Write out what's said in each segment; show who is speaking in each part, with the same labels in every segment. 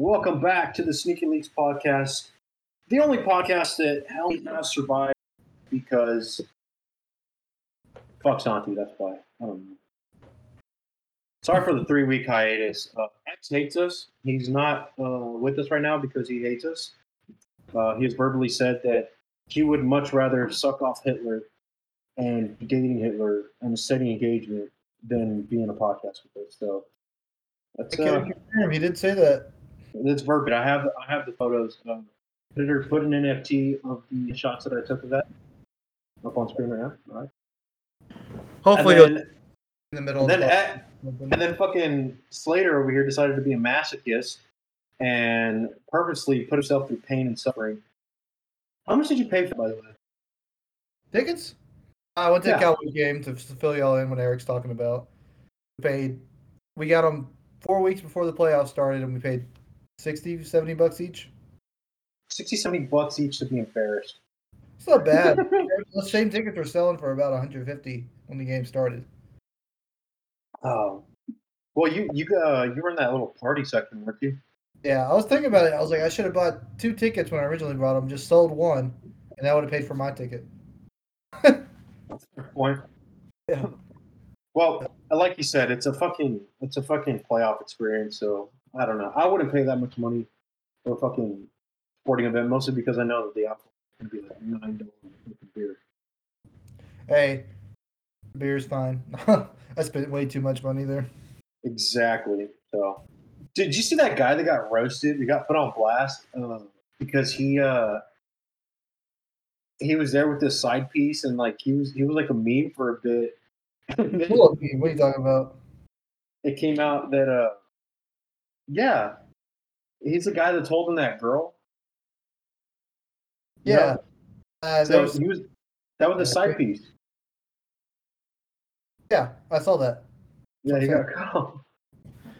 Speaker 1: Welcome back to the Sneaky Leaks podcast, the only podcast that only has survived because fuck Santi. That's why. Sorry for the three week hiatus. Uh, X hates us. He's not uh, with us right now because he hates us. Uh, he has verbally said that he would much rather suck off Hitler and dating Hitler and a steady engagement than be in a podcast with us. So that's
Speaker 2: I
Speaker 1: uh,
Speaker 2: can't confirm. He did say that.
Speaker 1: That's verbiage. I have I have the photos. Um, put it put an NFT of the shots that I took of that up on screen right now. All right.
Speaker 2: Hopefully,
Speaker 1: then,
Speaker 2: in the middle.
Speaker 1: and then,
Speaker 2: of
Speaker 1: at, and then fucking Slater over here decided to be a masochist and purposely put himself through pain and suffering. How much did you pay for, by the way?
Speaker 2: tickets. I went to
Speaker 1: Yeah.
Speaker 2: the Cowboys game to to fill y'all in what Eric's talking about. We paid. We got them four weeks before the playoffs started, and we paid 60, 70 bucks each.
Speaker 1: 60, 70 bucks each to be embarrassed.
Speaker 2: It's not bad. Those same tickets were selling for about 150 when the game started.
Speaker 1: Oh. Well, you you uh, you were in that little party section, weren't you?
Speaker 2: Yeah, I was thinking about it. I was like, I should have bought two tickets when I originally bought them. Just sold one, and that would have paid for my ticket.
Speaker 1: That's a point.
Speaker 2: Yeah.
Speaker 1: Well, like you said, it's a fucking it's a fucking playoff experience. So I don't know. I wouldn't pay that much money for a fucking sporting event, mostly because I know that the alcohol is gonna be like nine dollars with the beer.
Speaker 2: Hey, beer's fine. I spent way too much money there.
Speaker 1: Exactly. So, did you see that guy that got roasted? He got put on blast uh, because he uh he was there with this side piece and like he was he was like a meme for a bit.
Speaker 2: What are you talking about?
Speaker 1: it came out that uh yeah he's the guy that's holding that girl.
Speaker 2: Yeah. Uh,
Speaker 1: So
Speaker 2: was-
Speaker 1: he was that was a side piece.
Speaker 2: yeah, I saw that.
Speaker 1: Yeah, he got caught.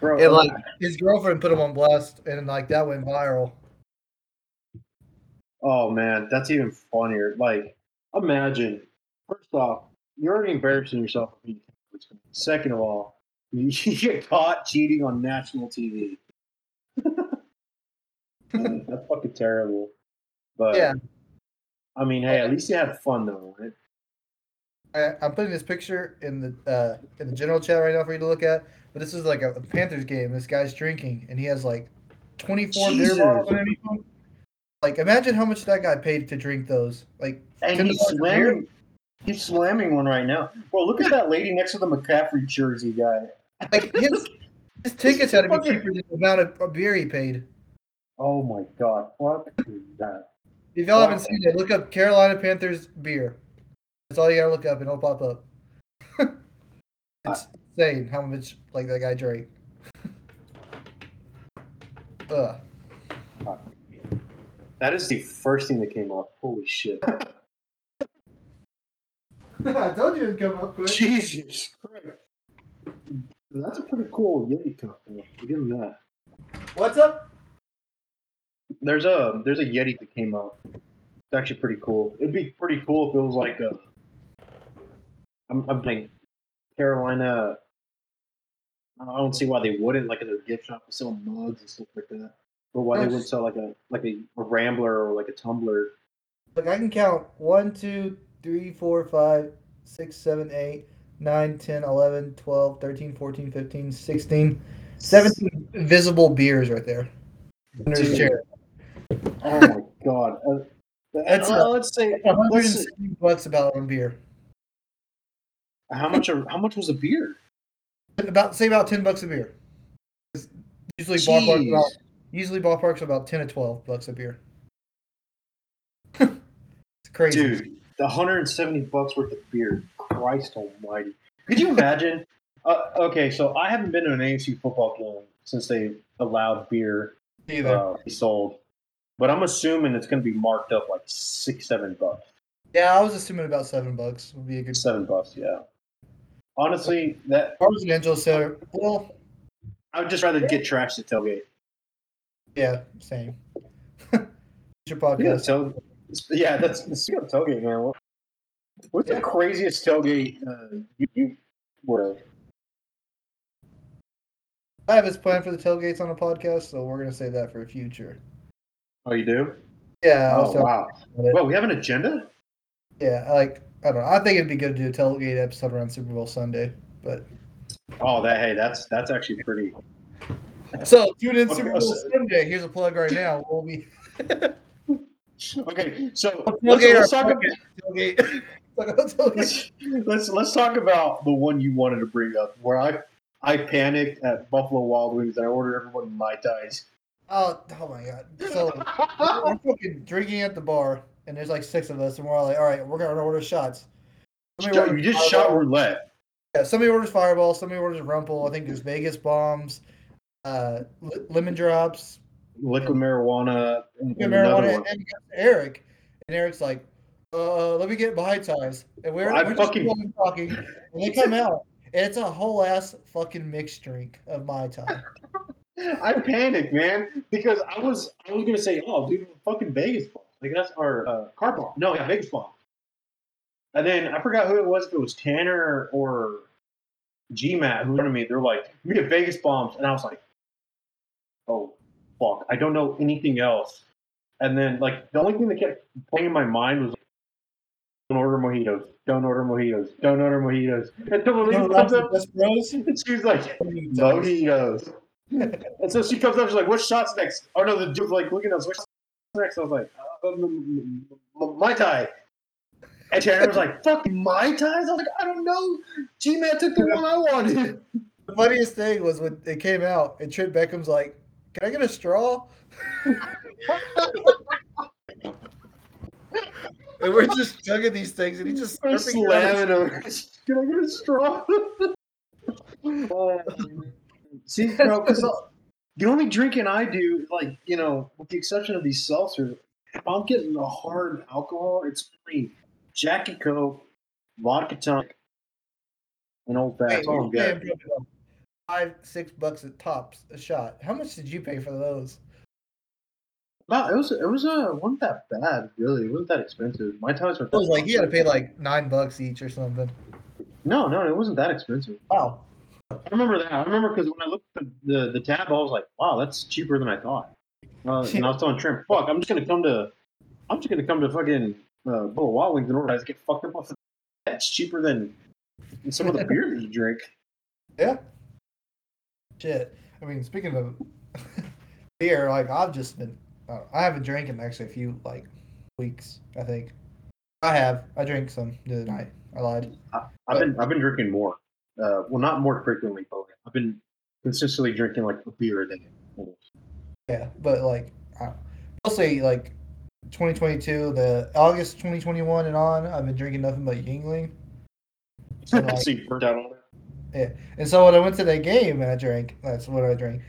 Speaker 1: Bro,
Speaker 2: It like his girlfriend put him on blast, and like that went viral.
Speaker 1: Oh man, that's even funnier. Like, imagine first off, you're already embarrassing yourself. for being a Cowboys fan. Second of all, you get caught cheating on national TV. Man, that's fucking terrible. But
Speaker 2: Yeah.
Speaker 1: I mean, hey, at least you had fun though, right?
Speaker 2: I, I'm putting this picture in the uh, in the general chat right now for you to look at. But this is like a, Panthers game. This guy's drinking, and he has like 24 beer bottles underneath him. Like, imagine how much that guy paid to drink those. Like,
Speaker 1: And he's slamming. He's slamming one right now. Well, look at that lady next to the McCaffrey jersey guy.
Speaker 2: Like his his tickets had to be cheaper than the amount of, of beer he paid.
Speaker 1: Oh my god, what is that?
Speaker 2: If y'all haven't seen it, look up Carolina Panthers beer. That's all you gotta look up, and it'll pop up. it's insane how much like that guy drank. Ugh.
Speaker 1: That is the first thing that came up. Holy shit.
Speaker 2: I told you it'd come up quick.
Speaker 1: Jesus Christ. That's a pretty cool Yeti cup. though. I'll Give him that.
Speaker 2: What's up?
Speaker 1: There's a there's a Yeti that came out. It's actually pretty cool. It'd be pretty cool if it was like a. I'm I'm thinking Carolina. I don't see why they wouldn't like in their gift shop to sell mugs and stuff like that. But why they
Speaker 2: Yes.
Speaker 1: wouldn't sell like a like a, a Rambler or like a tumbler.
Speaker 2: Look, I can count 1, 2, 3, 4, 5, 6, 7, 8, 9, 10, 11, 12, 13, 14, 15, 16, 17 invisible beers right there. Under his
Speaker 1: Dude.
Speaker 2: chair.
Speaker 1: Oh my god. Uh,
Speaker 2: That's
Speaker 1: uh,
Speaker 2: a-
Speaker 1: let's say let's
Speaker 2: 160 bucks about one beer.
Speaker 1: how much are, how much was a beer?
Speaker 2: About say about 10 bucks a beer. Usually ballparks
Speaker 1: Jeez.
Speaker 2: about usually ballparks about 10 to 12 bucks a beer. it's crazy.
Speaker 1: Dude, the 170 bucks worth of beer. Christ almighty. Could you imagine? uh, okay, so I haven't been to an AFC football game since they allowed beer
Speaker 2: Either.
Speaker 1: uh, to be sold. But I'm assuming it's going to be marked up like six, seven bucks.
Speaker 2: yeah, I was assuming about 7 bucks would be a good
Speaker 1: Seven bucks, yeah. Honestly, that
Speaker 2: Ours and Angelo said, well,
Speaker 1: I would just rather get trashed at tailgate.
Speaker 2: yeah, same. it's your
Speaker 1: Yeah,
Speaker 2: podcast.
Speaker 1: tail, yeah that's speaking of tailgate, man. What, what's
Speaker 2: Yeah.
Speaker 1: the craziest tailgate uh, you, you were?
Speaker 2: I have his plan for the tailgates on a podcast, so we're gonna save that for the future.
Speaker 1: Oh, you do?
Speaker 2: Yeah,
Speaker 1: Oh wow. Well, we have an agenda.
Speaker 2: yeah, like I don't know. I think it'd be good to do a tailgate episode around Super Bowl Sunday. But
Speaker 1: Oh, that hey, that's that's actually pretty.
Speaker 2: so tune in Super Bowl Sunday. Here's a plug right now. We'll be
Speaker 1: Okay, so let's,
Speaker 2: tailgate
Speaker 1: let's
Speaker 2: our
Speaker 1: talk about
Speaker 2: tailgate. Talk about tailgate.
Speaker 1: let's, let's let's talk about the one you wanted to bring up, where I I panicked at Buffalo Wild Wings and I ordered everyone mai tais.
Speaker 2: Oh, oh my god! So we're fucking drinking at the bar, and there's like six of us, and we're all like, "All right, we're gonna order shots." Somebody
Speaker 1: you
Speaker 2: orders
Speaker 1: just shot
Speaker 2: Fireball.
Speaker 1: roulette.
Speaker 2: Yeah, somebody orders Fireball, somebody orders Rumple. I think there's Vegas bombs, uh, li- lemon drops,
Speaker 1: liquid marijuana, and, and
Speaker 2: marijuana, and Eric. And Eric's like, uh, let me get mai tais. And we're,
Speaker 1: I
Speaker 2: we're
Speaker 1: fucking-
Speaker 2: just talking, and they come out, and it's a whole ass fucking mixed drink of mai tai.
Speaker 1: I panicked, man, because I was I was gonna say, oh, dude, fucking Vegas bomb. Like that's our uh, car bomb. No, yeah, Vegas bomb. And then I forgot who it was. If it was Tanner or G GMAT who wanted me. They're like, we get Vegas bombs, and I was like, oh fuck, I don't know anything else. And then like the only thing that kept playing in my mind was. Don't order mojitos. Don't order mojitos. Don't order mojitos. And then when
Speaker 2: You know,
Speaker 1: Lisa comes up,
Speaker 2: bros.
Speaker 1: and she's like, mojitos. and so she comes up, she's like, "What shots next?" Oh no, the dude's like look at us. What's next? I was like, uh, m- m- m- "Mai tai." And Tanner was like, "Fucking mai tais." I was like, "I don't know." G Man took the one I wanted.
Speaker 2: The funniest thing was when it came out, and Trent Beckham's like, "Can I get a straw?" And we're just chugging these things, and he's just
Speaker 1: I'm
Speaker 2: slurping it out.
Speaker 1: slamming him. Can I get a straw? Oh, See, bro, because the only drinking I do, like you know, with the exception of these seltzers, if I'm getting a hard alcohol, it's really Jack and Coke, vodka tonic, and old fashioned.
Speaker 2: we're
Speaker 1: I'm
Speaker 2: paying
Speaker 1: good.
Speaker 2: probably five, six bucks at tops a shot. How much did you pay for those?
Speaker 1: No, it was it was uh wasn't that bad really. It wasn't that expensive. Mai tais were.
Speaker 2: It was like you had to pay like nine bucks each or something.
Speaker 1: No, no, it wasn't that expensive.
Speaker 2: Wow.
Speaker 1: I remember that. I remember because when I looked at the, the the tab, I was like, "Wow, that's cheaper than I thought." Uh, and I was telling Trent, "Fuck, I'm just gonna come to, I'm just gonna come to fucking uh, Buffalo Wild Wings and order. Just get fucked up off. That's cheaper than some of the beer that you drink."
Speaker 2: Yeah. Shit. I mean, speaking of beer, like I've just been, uh, I haven't drank in actually a few like weeks. I think I have. I drank some the other night. I lied.
Speaker 1: I've been I've been drinking more. Uh, well, not more frequently, but I've been consistently drinking like a beer a day.
Speaker 2: Yeah, but like I'll say like 2022, the August 2021 and on, I've been drinking nothing but Yuengling. So, like,
Speaker 1: so you burnt out on that.
Speaker 2: Yeah, and so when I went to that game and I drank, that's what I drank.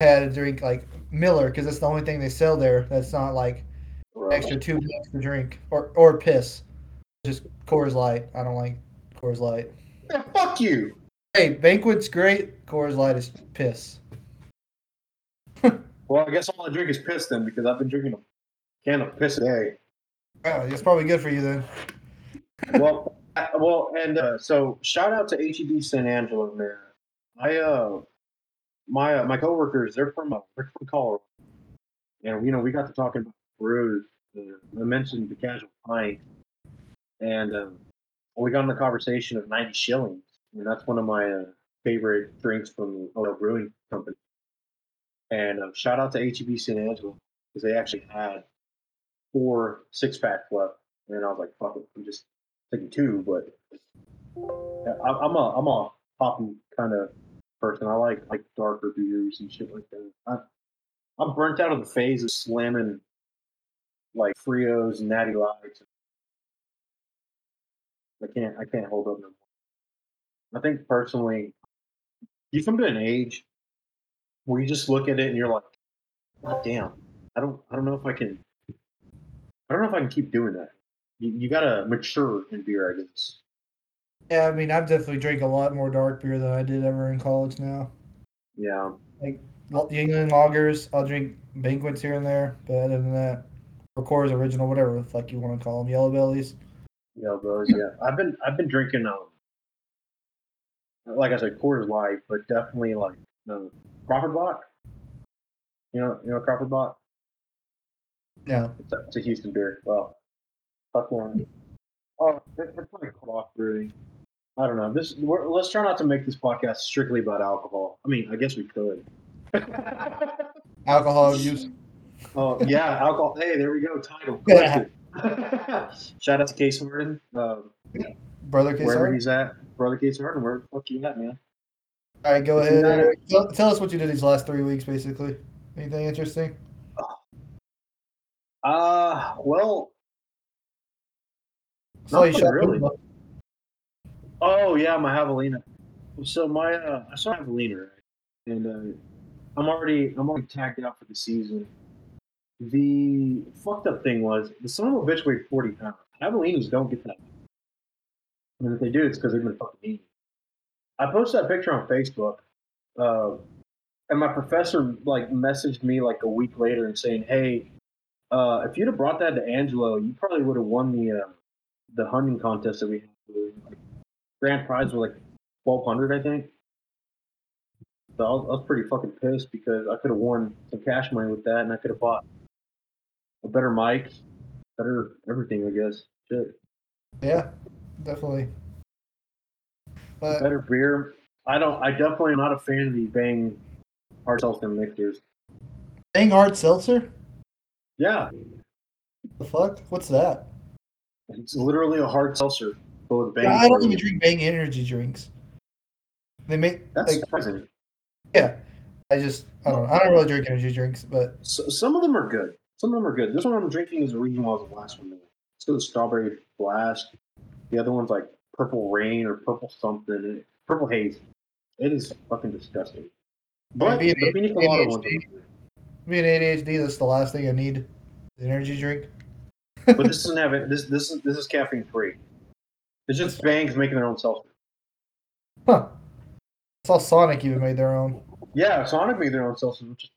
Speaker 2: I had to drink like Miller because that's the only thing they sell there. That's not like extra two bucks to drink or or piss. Just Coors Light. I don't like Coors Light.
Speaker 1: Yeah, fuck you.
Speaker 2: Hey, Banquet's great. Coors Light is piss.
Speaker 1: Well, I guess all I drink is piss then because I've been drinking a can of piss a day.
Speaker 2: Oh, it's probably good for you then.
Speaker 1: well, I- well, and uh, so shout out to HEB San Angelo, man. I uh, my uh, my coworkers, they're from uh, they're from Colorado, and you know we got to talking about brews. Uh, I mentioned the casual pint, and um, we got in the conversation of ninety shillings, and that's one of my uh, favorite drinks from the Brewing Company. And uh, shout out to HEB San Angelo because they actually had four six packs left, and I was like, "Fuck it, I'm just taking two, but I'm a I'm a hoppy kind of person. I like like darker beers and shit like that. I, I'm burnt out of the phase of slamming like Frios and Natty Lights. I can't I can't hold up no more. I think personally, you come to an age where you just look at it and you're like, God damn, I don't I don't know if I can I don't know if I can keep doing that. You, you gotta mature in beer, I guess.
Speaker 2: Yeah, I mean, I've definitely drank a lot more dark beer than I did ever in college now.
Speaker 1: Yeah.
Speaker 2: L- England lagers, I'll drink banquets here and there, but other than that, or Coors Original, whatever the fuck you want to call them, Yellow Bellies.
Speaker 1: Yeah, those. Yeah, I've been I've been drinking um, like I said, Coors Light, but definitely like uh, Crawford Bock. You know, you know Crawford Bock.
Speaker 2: Yeah.
Speaker 1: It's a, it's a Houston beer. Well, fuck one. Oh, it- it's like cloth brewing. I don't know. This we're, let's try not to make this podcast strictly about alcohol. I mean, I guess we could.
Speaker 2: Alcohol use.
Speaker 1: oh yeah, alcohol. Hey, there we go. Title.
Speaker 2: Yeah.
Speaker 1: Shout out to Case Harden. Um,
Speaker 2: Brother Case
Speaker 1: wherever
Speaker 2: Harden?
Speaker 1: he's at, brother Case Harden. Where the fuck you at, man?
Speaker 2: All right, go ahead. Tell, tell us what you did these last three weeks, basically. Anything interesting?
Speaker 1: Uh, well, Nothing
Speaker 2: shot
Speaker 1: really. Oh yeah, my javelina. So my uh, I saw javelina, right? and uh, I'm already I'm already tagged out for the season. The fucked up thing was the son of a bitch weighed 40 pounds. Javelinas don't get that. And if they do, it's because they've been fucking eating. I posted that picture on Facebook, uh, and my professor like messaged me like a week later and saying, "Hey, uh, if you'd have brought that to Angelo, you probably would have won the uh, the hunting contest that we had. Like, grand prize was like twelve hundred, I think. So I was, I was pretty fucking pissed because I could have won some cash money with that, and I could have bought a better mic, better everything, I guess. Shit,
Speaker 2: Yeah, definitely. But
Speaker 1: better beer. I don't. I definitely am not a fan of the Bang hard seltzer mixers.
Speaker 2: Bang Hard Seltzer?
Speaker 1: Yeah,
Speaker 2: The fuck? What's that?
Speaker 1: it's literally a hard seltzer full of Bang.
Speaker 2: I don't even drink Bang energy drinks. They make
Speaker 1: That's
Speaker 2: like
Speaker 1: surprising.
Speaker 2: yeah. I just I don't know. I don't really drink energy drinks, but
Speaker 1: So, some of them are good. Some of them are good. This one I'm drinking is the reason why I was the last one. It's got a strawberry blast. The other one's like purple rain or purple something. Purple haze. It is fucking disgusting. But the
Speaker 2: it-
Speaker 1: pina colada
Speaker 2: maybe
Speaker 1: ones good.
Speaker 2: ADHD, that's the last thing I need. The energy drink.
Speaker 1: But this doesn't have it. This this is this is caffeine free. It's just bangs making their own seltzer.
Speaker 2: Huh. I saw Sonic even made their own.
Speaker 1: Yeah, Sonic made their own seltzer, which is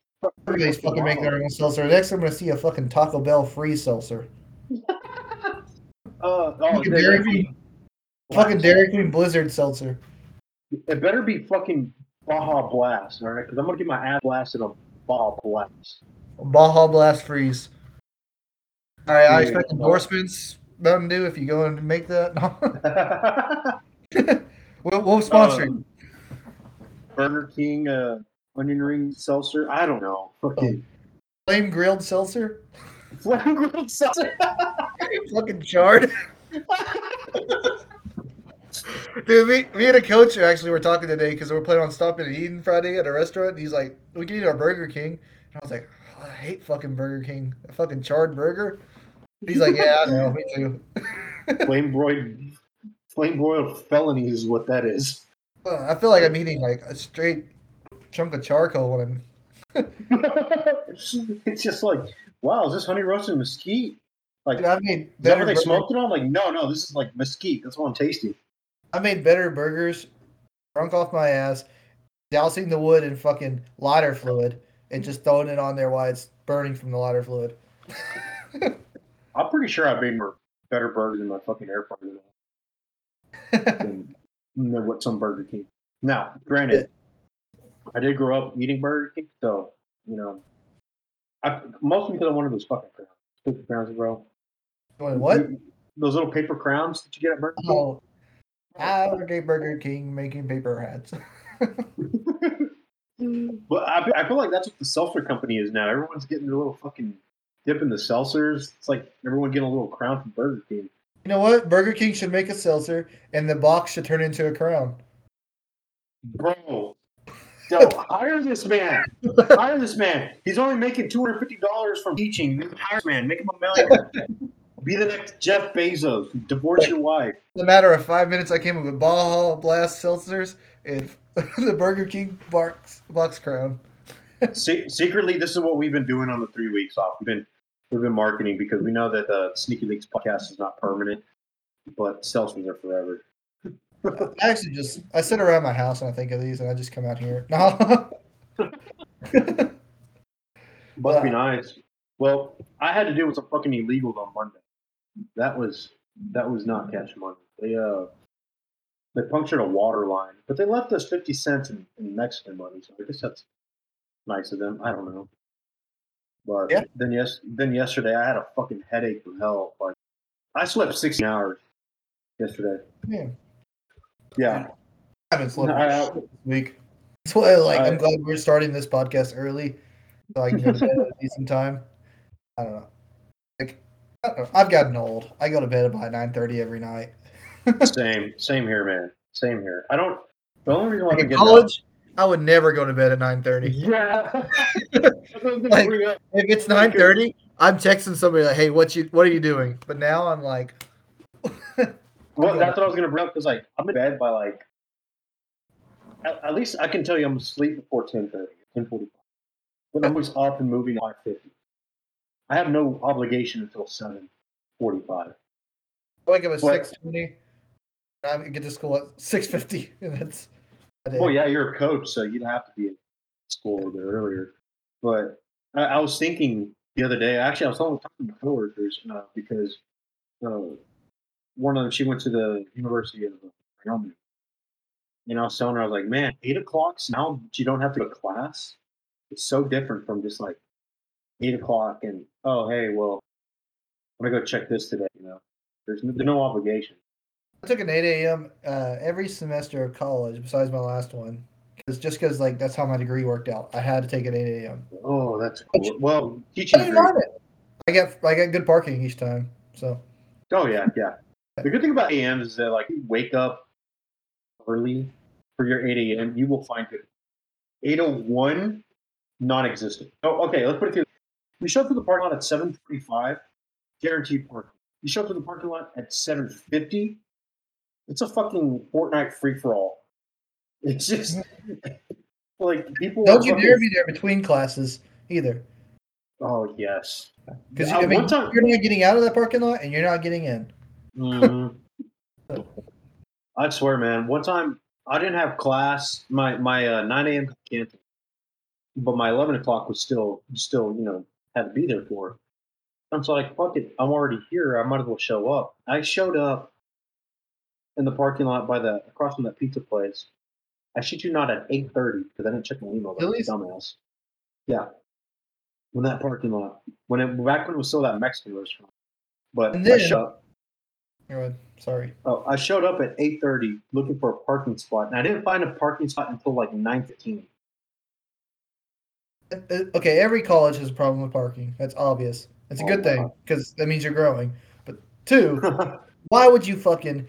Speaker 2: Everybody's fucking making their own seltzer. Next, I'm gonna see a fucking Taco Bell free seltzer.
Speaker 1: Uh, oh,
Speaker 2: Fucking
Speaker 1: they-
Speaker 2: Dairy Queen. Fucking Dairy Queen Blizzard seltzer.
Speaker 1: It better be fucking Baja Blast, all right? Because I'm gonna get my ass blasted on Baja Blast.
Speaker 2: Baja Blast freeze. All right, I expect endorsements. Mountain Dew, if you go and make that. we'll, we'll sponsor you.
Speaker 1: Um, Burger King uh, onion ring seltzer. I don't know. Fucking
Speaker 2: Flame grilled seltzer.
Speaker 1: flame grilled seltzer.
Speaker 2: fucking charred. Dude, me, me and a coach actually were talking today because we are planning on stopping and eating Friday at a restaurant. And he's like, "We can eat our Burger King," and I was like, "Oh, "I hate fucking Burger King, a fucking charred burger." He's like, "Yeah, I know, me too."
Speaker 1: flame broiled, flame broiled felony is what that is.
Speaker 2: Uh, I feel like I'm eating like a straight chunk of charcoal when I'm.
Speaker 1: it's just like, wow, is this honey roasted mesquite? Like,
Speaker 2: Dude, I mean,
Speaker 1: is that what they
Speaker 2: burger-
Speaker 1: smoked it on? Like, no, no, this is like mesquite. That's what I'm tasting.
Speaker 2: I made better burgers, drunk off my ass, dousing the wood in fucking lighter fluid, and just throwing it on there while it's burning from the lighter fluid.
Speaker 1: I'm pretty sure I made more better burgers in my fucking air fryer than, than what some Burger King. Now, granted, I did grow up eating Burger King, so you know, I mostly because I wanted those fucking crowns, paper crowns, bro.
Speaker 2: What?
Speaker 1: Those little paper crowns that you get at Burger King.
Speaker 2: Oh, I work at Burger King making paper hats.
Speaker 1: But I, I feel like that's what the seltzer company is now. Everyone's getting their little fucking dip in the seltzers. It's like everyone getting a little crown from Burger King.
Speaker 2: You know what? Burger King should make a seltzer, and the box should turn into a crown.
Speaker 1: Bro, yo, hire this man. Hire this man. He's only making two hundred fifty dollars from teaching. Hire this man. Make him a millionaire. Be the next Jeff Bezos. Divorce your wife.
Speaker 2: In a matter of five minutes, I came up with Baja Blast seltzers and the Burger King box box crown.
Speaker 1: Se- secretly, this is what we've been doing on the three weeks off. We've been we've been marketing because we know that the Sneaky Leaks podcast is not permanent, but seltzers are forever.
Speaker 2: I actually just I sit around my house and I think of these, and I just come out here. No,
Speaker 1: Must be nice. Well, I had to deal with some fucking illegals on Monday. That was that was not cash money. They uh they punctured a water line, but they left us fifty cents in, in Mexican money. So I guess that's nice of them. I don't know. But
Speaker 2: Yeah.
Speaker 1: then yes, then yesterday I had a fucking headache from hell. Like I slept 16 hours yesterday.
Speaker 2: Yeah.
Speaker 1: Yeah.
Speaker 2: I haven't slept
Speaker 1: I-
Speaker 2: this week. That's why like
Speaker 1: I-
Speaker 2: I'm glad we're starting this podcast early so I can go to bed at a decent time. I don't know. Like I don't know. I've gotten old. I go to bed about nine thirty every night.
Speaker 1: same, same here, man. Same here. I don't. The only reason why
Speaker 2: Like
Speaker 1: I get
Speaker 2: college, I would never go to bed at nine thirty.
Speaker 1: Yeah.
Speaker 2: Like- If it's nine thirty, I'm texting somebody like, "Hey, what you what are you doing?" But now I'm like,
Speaker 1: well, that's what I was gonna bring up because like I'm in bed by like. At, at least I can tell you I'm asleep before 10:30, 10:45. But I'm always up and moving at 5:50. I have no obligation until 7:45.
Speaker 2: I wake up at
Speaker 1: What?
Speaker 2: six twenty. I get to school at six fifty, and that's. My.
Speaker 1: Well, yeah, you're a coach, so you'd have to be at school a bit earlier. But I, I was thinking the other day. Actually, I was talking to coworkers uh, because uh, one of them she went to the University of Wyoming, and I was telling her I was like, "Man, eight o'clocks now you don't have to go to class. It's so different from just like eight o'clock and oh hey, well, I'm gonna go check this today. You know, there's no, there's no obligation.
Speaker 2: I took an eight a.m. Uh, every semester of college, besides my last one, because just because like that's how my degree worked out. I had to take an eight a.m.
Speaker 1: Oh, that's cool. Well,
Speaker 2: I
Speaker 1: teaching.
Speaker 2: mind it. I got I got good parking each time, so
Speaker 1: Oh yeah, yeah. The good thing about AMs is that like you wake up early for your 8 a.m. You will find it 801 non-existent. Oh, okay. Let's put it through. You show up to the parking lot at 7:45, guaranteed parking. You show up to the parking lot at 7:50. It's a fucking Fortnite free for all. It's just like people.
Speaker 2: don't you
Speaker 1: fucking-
Speaker 2: dare be there between classes either,
Speaker 1: Oh yes.
Speaker 2: because
Speaker 1: Uh,
Speaker 2: I mean
Speaker 1: time-
Speaker 2: you're not getting out of that parking lot and you're not getting in.
Speaker 1: Mhm. I swear, man. One time I didn't have class. My my uh, 9 a.m. canceled, but my 11 o'clock was still still you know had to be there for. I'm so like, fuck it. I'm already here. I might as well show up. I showed up in the parking lot by the across from that pizza place. I shit you not at 8:30 because I didn't check my email.
Speaker 2: Really?
Speaker 1: dumbass. Yeah. In that parking lot, when it back when it was still that Mexican restaurant, but
Speaker 2: And
Speaker 1: I
Speaker 2: then-
Speaker 1: showed.
Speaker 2: Go. Sorry.
Speaker 1: Oh, I showed up at eight thirty looking for a parking spot, and I didn't find a parking spot until like nine fifteen.
Speaker 2: Uh, uh, Okay, every college has a problem with parking. That's obvious. It's a
Speaker 1: Oh,
Speaker 2: good thing because that means you're growing. But two, why would you fucking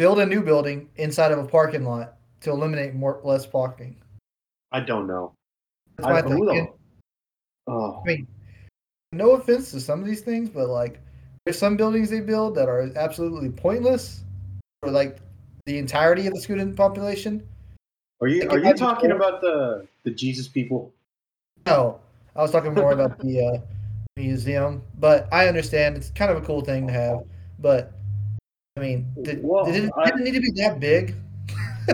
Speaker 2: build a new building inside of a parking lot to eliminate more less parking?
Speaker 1: I don't know.
Speaker 2: That's
Speaker 1: I, who
Speaker 2: thing.
Speaker 1: the- oh,
Speaker 2: I mean, no offense to some of these things, but like, there's some buildings they build that are absolutely pointless for like the entirety of the student population.
Speaker 1: are you
Speaker 2: Like,
Speaker 1: are you talking
Speaker 2: before-
Speaker 1: about the the Jesus people?
Speaker 2: No, I was talking more about the uh, museum, but I understand it's kind of a cool thing to have. But I mean, did,
Speaker 1: Well,
Speaker 2: did it,
Speaker 1: I-
Speaker 2: did it need to be that big?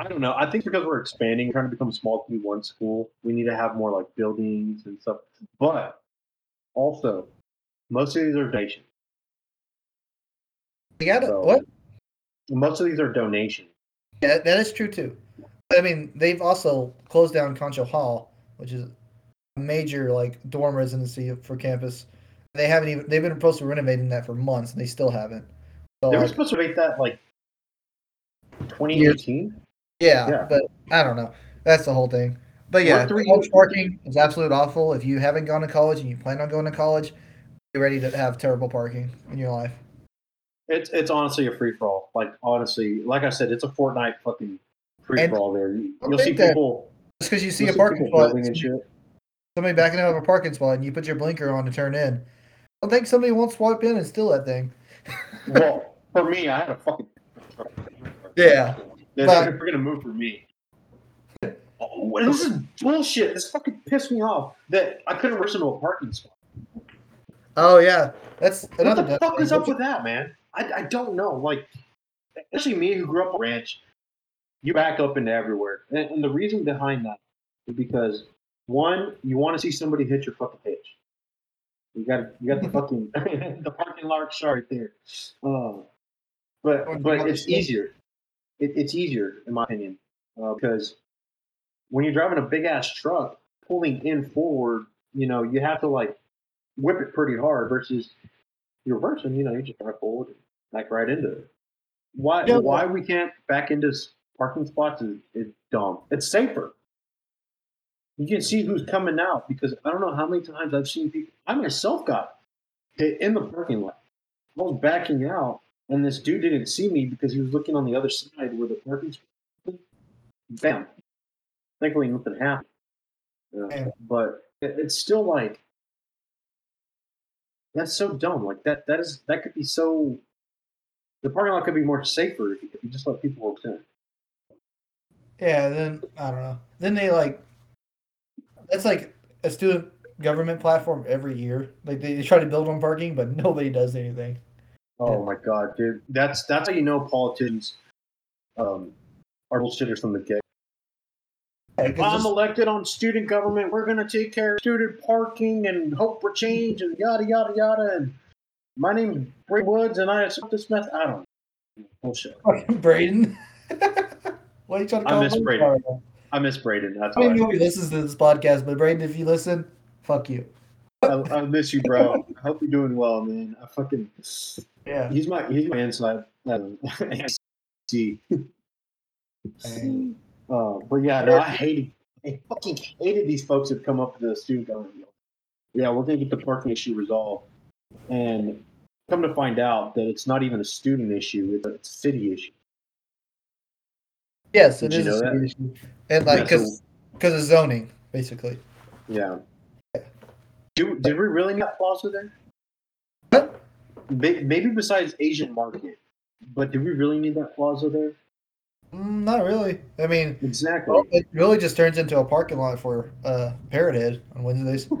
Speaker 1: I don't know. I think because we're expanding, trying to become a small to one school, we need to have more like buildings and stuff. But also, most of these are donations.
Speaker 2: To
Speaker 1: So-
Speaker 2: what?
Speaker 1: Most of these are donations.
Speaker 2: Yeah, that is true too. I mean, they've also closed down Concho Hall, which is a major like dorm residency for campus. They haven't even they've been supposed to renovating that for months and they still haven't. So
Speaker 1: They were
Speaker 2: like,
Speaker 1: supposed to rate that like 2018.
Speaker 2: yeah,
Speaker 1: yeah.
Speaker 2: but I don't know. That's the whole thing. But yeah,
Speaker 1: three
Speaker 2: college parking is absolute awful. If you haven't gone to college and you plan on going to college, be ready to have terrible parking in your life.
Speaker 1: It's it's honestly a free for all. Like honestly, like I said, it's a Fortnite fucking free for all there. you, will see people.
Speaker 2: Just because you see a parking spot,
Speaker 1: and shit.
Speaker 2: somebody backing out of a parking spot, and you put your blinker on to turn in, I don't think somebody won't swipe in and steal that thing.
Speaker 1: Well, for me, I had a fucking.
Speaker 2: Yeah,
Speaker 1: They're,
Speaker 2: but-
Speaker 1: they're gonna move for me. Oh, this is bullshit. This fucking pissed me off that I couldn't rush into a parking spot.
Speaker 2: Oh yeah, that's
Speaker 1: What the fuck is up with that, man? I, I don't know. Like, especially me who grew up on a ranch, you back up into everywhere. And, and the reason behind that is because, one, you want to see somebody hit your fucking pitch. You got you got the fucking the parking lot shot right there. Uh, but but it's easier. It, it's easier in my opinion uh, because when you're driving a big ass truck, pulling in forward, you know, you have to like whip it pretty hard versus you're reversing, you know, you just drive forward and back right into it. Why
Speaker 2: Yeah,
Speaker 1: why we can't back into parking spots is, is dumb. It's safer. You can see who's coming out because I don't know how many times I've seen people. I myself got hit in the parking lot. I was backing out, and this dude didn't see me because he was looking on the other side where the parking. Bam! Thankfully, nothing happened. Yeah,
Speaker 2: Damn.
Speaker 1: but it, it's still like that's so dumb. Like that. That is that could be so. The parking lot could be more safer if you, if you just let people walk in.
Speaker 2: Yeah, then I don't know. Then they like that's like a student government platform every year. Like they, they try to build on parking, but nobody does anything.
Speaker 1: Oh my god, dude! That's that's how you know politicians um, are bullshitters from the get.
Speaker 2: Yeah,
Speaker 1: I'm
Speaker 2: just-
Speaker 1: elected on student government. We're gonna take care of student parking and hope for change and yada yada yada. And my name is Bray Woods, and I accept this method. I don't know. bullshit.
Speaker 2: Braden. what are you trying to
Speaker 1: I
Speaker 2: call
Speaker 1: miss
Speaker 2: him?
Speaker 1: Braden. I miss Braden. That's
Speaker 2: I mean, nobody listens to this podcast, but Braden, if you listen, fuck you.
Speaker 1: I, I miss you, bro. I hope you're doing well, man. I fucking
Speaker 2: Yeah.
Speaker 1: he's my he's my inside. Um, see. Uh, but yeah, no, I hated, I fucking hated these folks that come up to the student government. Yeah, we're gonna get the parking issue resolved, and come to find out that it's not even a student issue; it's a city issue.
Speaker 2: Yes, it
Speaker 1: Did
Speaker 2: is a
Speaker 1: know
Speaker 2: city issue. And like,
Speaker 1: Yeah,
Speaker 2: because
Speaker 1: so-
Speaker 2: of zoning, basically.
Speaker 1: Yeah. Do, did we really need that plaza there?
Speaker 2: What?
Speaker 1: Maybe besides Asian market, but do we really need that plaza there?
Speaker 2: Mm, not really. I mean,
Speaker 1: Exactly.
Speaker 2: well, it really just turns into a parking lot for uh, Parrot Head on Wednesdays.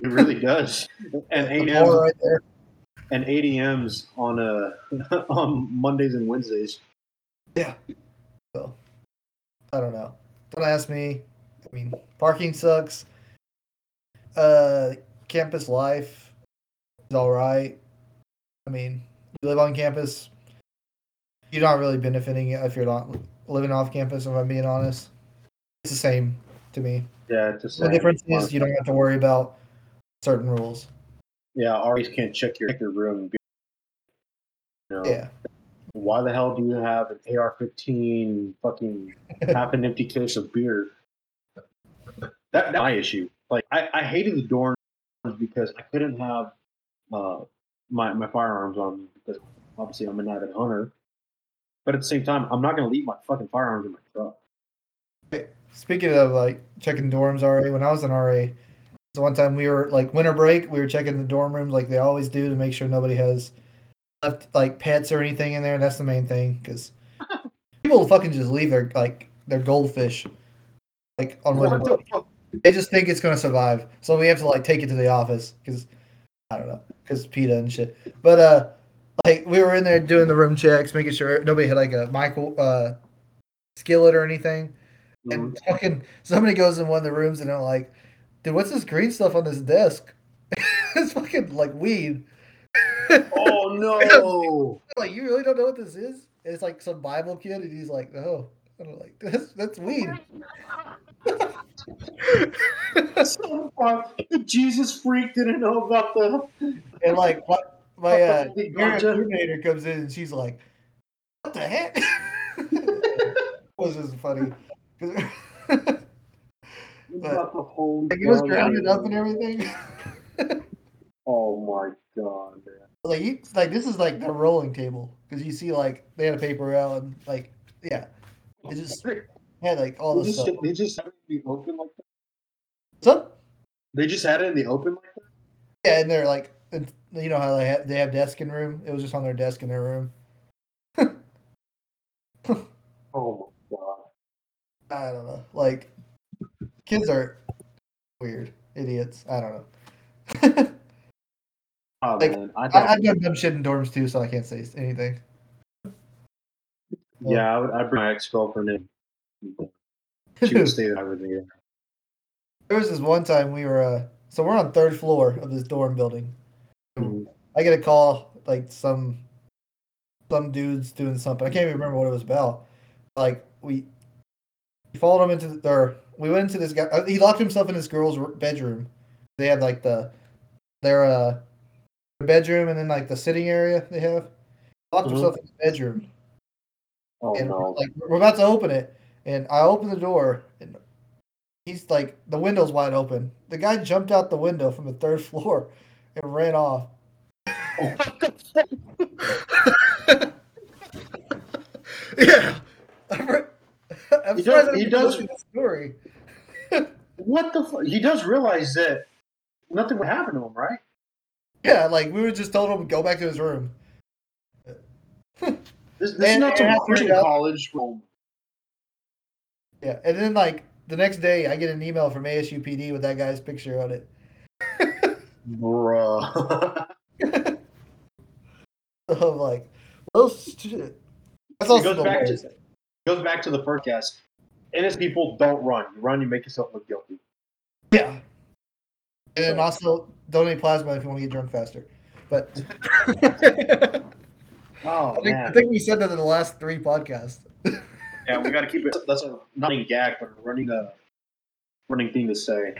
Speaker 1: It really does. And
Speaker 2: The
Speaker 1: ADMs
Speaker 2: right there.
Speaker 1: and ADMs on uh on Mondays and Wednesdays.
Speaker 2: So, I don't know. Don't ask me. I mean, parking sucks. Uh, campus life is all right. I mean, you live on campus. You're not really benefiting if you're not living off campus. If I'm being honest, it's the same to me.
Speaker 1: Yeah, it's just
Speaker 2: The difference is you don't have to worry about certain rules.
Speaker 1: Yeah, RAs can't check your, your room. and be- You know,
Speaker 2: Yeah,
Speaker 1: Why the hell do you have an AR-15 fucking half an empty case of beer? That, that's my issue. Like I, I hated the dorms because I couldn't have uh, my my firearms on me because obviously I'm an avid hunter. But at the same time, I'm not gonna leave my fucking firearms in my truck.
Speaker 2: Speaking of like checking dorms RA, when I was in RA, so one time we were like winter break, we were checking the dorm rooms like they always do to make sure nobody has left like pets or anything in there. That's the main thing because people fucking just leave their like their goldfish like on
Speaker 1: What the
Speaker 2: They just think it's gonna survive, so we have to like take it to the office because I don't know because PETA and shit. But uh, like we were in there doing the room checks, making sure nobody had like a Michael uh skillet or anything. And fucking somebody goes in one of the rooms and they're like, dude, what's this green stuff on this desk? it's fucking like weed.
Speaker 1: Oh no!
Speaker 2: like, you really don't know what this is? And it's like some Bible kid, and he's like, no. And I'm like, that's that's weed.
Speaker 1: So fuck. Jesus freak didn't know about the.
Speaker 2: and like my, my uh
Speaker 1: Big
Speaker 2: parent coordinator comes in and she's like, what the heck? it was just funny. 'Cause-
Speaker 1: About the whole.
Speaker 2: like, it was
Speaker 1: ganja.
Speaker 2: grounded up and everything.
Speaker 1: Oh my god, man.
Speaker 2: Like you like this is like the rolling table because you see like they had a paper route and like yeah it just had like all
Speaker 1: They
Speaker 2: this
Speaker 1: just,
Speaker 2: stuff.
Speaker 1: they just had it in the open like that.
Speaker 2: So
Speaker 1: They just had it in the open like that.
Speaker 2: yeah, and they're like and you know how they have they have desk in room. It was just on their desk in their room.
Speaker 1: Oh my god.
Speaker 2: I don't know. Like kids are weird idiots. I don't know.
Speaker 1: Oh
Speaker 2: Like,
Speaker 1: man, I
Speaker 2: I, I've done dumb shit in dorms too, so I can't say anything.
Speaker 1: yeah, I would. I'd bring my ex girlfriend in. She would stay there with me.
Speaker 2: There was this one time we were uh so we're on third floor of this dorm building.
Speaker 1: Mhm.
Speaker 2: I get a call like some some dudes doing something. I can't even remember what it was about. Like we, we followed them into the, or we went into this guy. uh, He locked himself in his girl's bedroom. They had like the their uh bedroom and then like the sitting area they have. Locked
Speaker 1: Mhm.
Speaker 2: himself in the bedroom,
Speaker 1: Oh
Speaker 2: and
Speaker 1: no.
Speaker 2: like we're about to open it, and I open the door, and he's like the window's wide open. The guy jumped out the window from the third floor and ran off. yeah. I'm, I'm
Speaker 1: He does- he does-
Speaker 2: the story.
Speaker 1: What the fuck? He does realize that nothing would happen to him, right?
Speaker 2: Yeah, like we were just told him to go back to his room.
Speaker 1: This, this is not
Speaker 2: and
Speaker 1: Christian
Speaker 2: he got-
Speaker 1: college. room.
Speaker 2: Yeah, and then like the next day, I get an email from ASUPD with that guy's picture on it.
Speaker 1: Bruh.
Speaker 2: So I'm like, well, shit. That's
Speaker 1: it
Speaker 2: also
Speaker 1: goes back to goes back to the first guest. Innocent people don't run. You run, you make yourself look guilty.
Speaker 2: yeah. And then also donate plasma if you want to get drunk faster. But
Speaker 1: Oh
Speaker 2: I think, I think we said that in the last three podcasts.
Speaker 1: Yeah, we got to keep it. That's a not a gag, but a running uh running thing to say.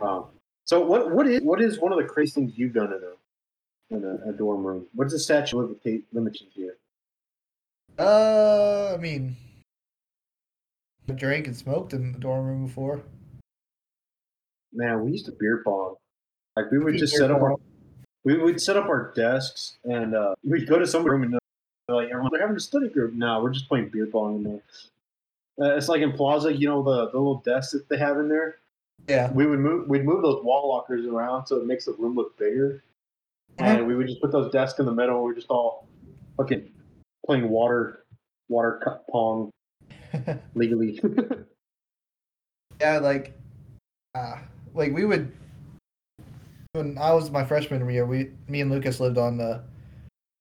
Speaker 1: Um, so what what is what is one of the crazy things you've done in a in a, a dorm room? What's the statute of limitations here?
Speaker 2: Uh, I mean, I drank and smoked in the dorm room before.
Speaker 1: Man, we used to beer pong. Like we would just set up our we would set up our desks and uh, we'd go to some room and they're like everyone's like having a study group. No, we're just playing beer pong in there. Uh, it's like in Plaza, you know the, the little desks that they have in there.
Speaker 2: Yeah.
Speaker 1: We would move we'd move those wall lockers around so it makes the room look bigger. And we would just put those desks in the middle. We're just all fucking playing water water cup pong legally.
Speaker 2: Yeah, like, uh, like we would. When I was my freshman year, we, me and Lucas lived on the,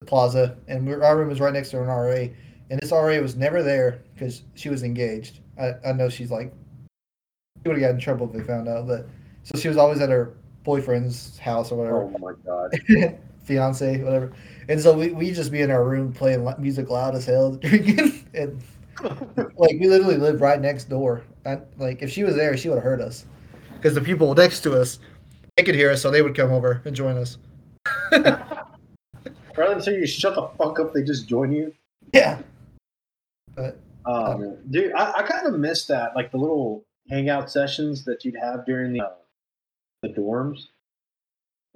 Speaker 2: the plaza, and we, our room was right next to an RA, and this RA was never there because she was engaged. I, I know she's like, she would have got in trouble if they found out, but so she was always at her boyfriend's house or whatever,
Speaker 1: oh my god.
Speaker 2: fiance, whatever. And so we we just be in our room playing music loud as hell, drinking, and like we literally lived right next door. I, like if she was there, she would have heard us because the people next to us they could hear us, so they would come over and join us.
Speaker 1: Rather than say you shut the fuck up, they just join you.
Speaker 2: Yeah, but
Speaker 1: man, dude, I, I kind of miss that, like the little hangout sessions that you'd have during the uh, the dorms.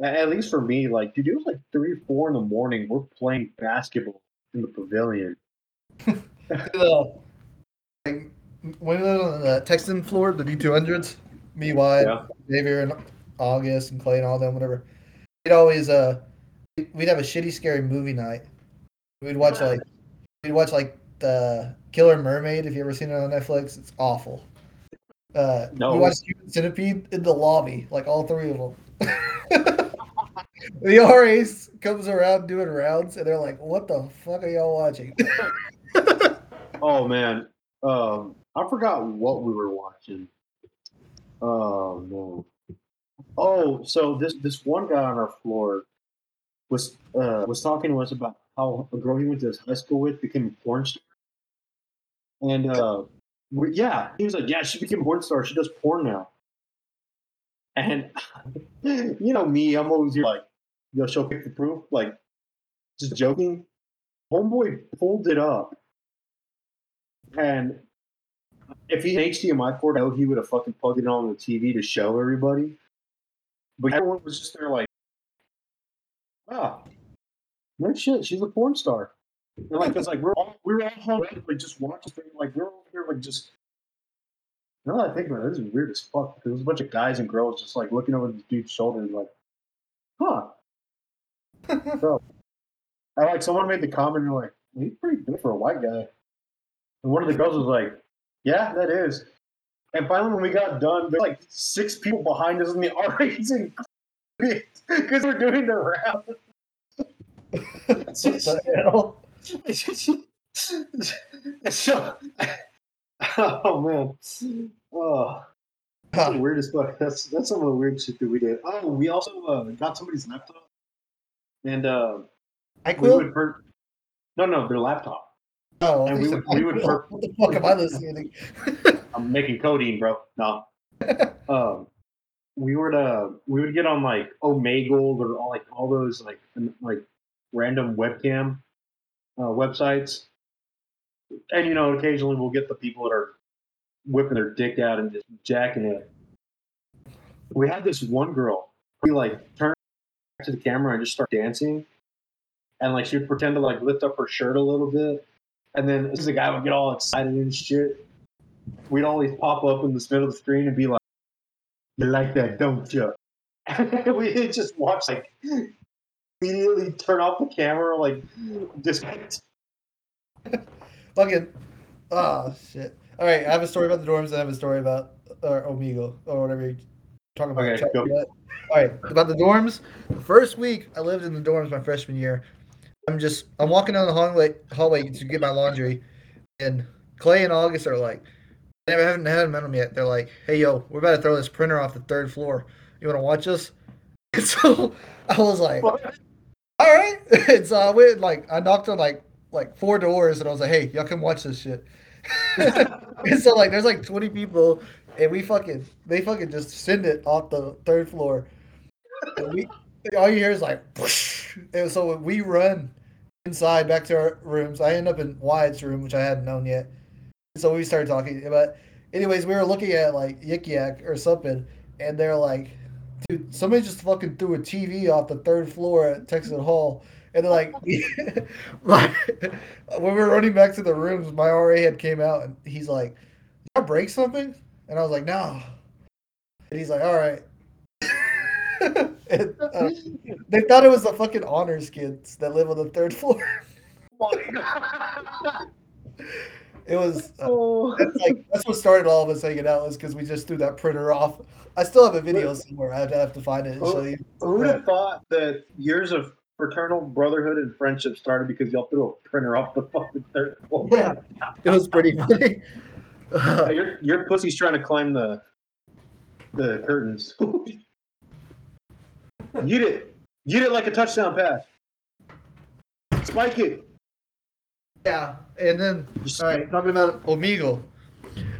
Speaker 1: At least for me, like, dude, it was like three, four in the morning. We're playing basketball in the pavilion.
Speaker 2: the, like, when on the Texan floor, the D two hundreds, me, Wyatt,
Speaker 1: Yeah.
Speaker 2: Xavier, and August, and Clay, and all them, whatever. We'd always uh, we'd have a shitty, scary movie night. We'd watch like we'd watch like the Killer Mermaid. If you ever seen it on Netflix, it's awful. Uh,
Speaker 1: No.
Speaker 2: we watched Human Centipede in the lobby, like all three of them. the RAs comes around doing rounds, and they're like, "What the fuck are y'all watching?"
Speaker 1: Oh man, um, I forgot what we were watching. Oh no. Oh, so this this one guy on our floor was uh, was talking to us about how a girl he went to high school with became a porn star, and uh, we, yeah, he was like, yeah, she became a porn star. She does porn now. And you know me, I'm always here like, yo, show pick the proof, like just joking. Homeboy pulled it up and if he had an HDMI port, I know he would have fucking plugged it on the TV to show everybody. But everyone was just there like, ah, no shit, she's a porn star. And like, it's like we're all we were all home like just watching like we're all here like just. Now that I think about it, this is weird as fuck. Because there's a bunch of guys and girls just like looking over this dude's shoulder and like, huh. so, I like someone made the comment and like, he's pretty good for a white guy. And one of the girls was like, Yeah, that is. And finally, when we got done, there's like six people behind us in the and because we're doing the round. so, oh man, oh, that's the weirdest fuck. That's that's some of the weird shit that we did. Oh, we also uh, got somebody's laptop, and uh, we
Speaker 2: Nyquil?
Speaker 1: would per- no, no, their laptop.
Speaker 2: Oh,
Speaker 1: And we would- we would per-
Speaker 2: what the fuck am I listening?
Speaker 1: I'm making codeine, bro. No. um, we would uh we would get on like Omegle or all like all those like like random webcam uh, websites, and you know occasionally we'll get the people that are whipping their dick out and just jacking it. We had this one girl. We like turned to the camera and just start dancing, and like she would pretend to like lift up her shirt a little bit, and then this the guy would get all excited and shit we'd always pop up in the middle of the screen and be like, "You like that, don't you?" we'd just watch like immediately turn off the camera, like just
Speaker 2: Fucking. Oh shit. All right, I have a story about the dorms. and I have a story about or Omegle or whatever you're talking about.
Speaker 1: Okay.
Speaker 2: All right, about the dorms. The first week I lived in the dorms my freshman year. I'm just I'm walking down the hallway hallway to get my laundry, and Clay and August are like, I haven't met them yet. They're like, Hey yo, we're about to throw this printer off the third floor. You want to watch us? And so I was like, all right. And so I went like I knocked on like like four doors and I was like, hey, y'all come watch this shit. and so like there's like 20 people and we fucking they fucking just send it off the third floor. And we all you hear is like whoosh. so we run inside back to our rooms. I end up in Wyatt's room, which I hadn't known yet. So we started talking. But anyways, we were looking at like Yik Yak or something, and they're like, dude, somebody just fucking threw a TV off the third floor at Texas Hall. And they're like, like when we were running back to the rooms, my RA had came out and he's like, Did I break something? And I was like, No. And he's like, All right. and, uh, they thought it was the fucking honors kids that live on the third floor. It was uh,
Speaker 1: oh.
Speaker 2: that's like that's what started all of us hanging out was because we just threw that printer off. I still have a video somewhere. I'd have to find it and show you.
Speaker 1: Who would have thought that years of fraternal brotherhood and friendship started because y'all threw a printer off the fucking third floor?
Speaker 2: Yeah, it was pretty funny.
Speaker 1: Your your pussy's trying to climb the the curtains. you did you did like a touchdown pass. Spike it.
Speaker 2: yeah, and then all right, talking about Omegle,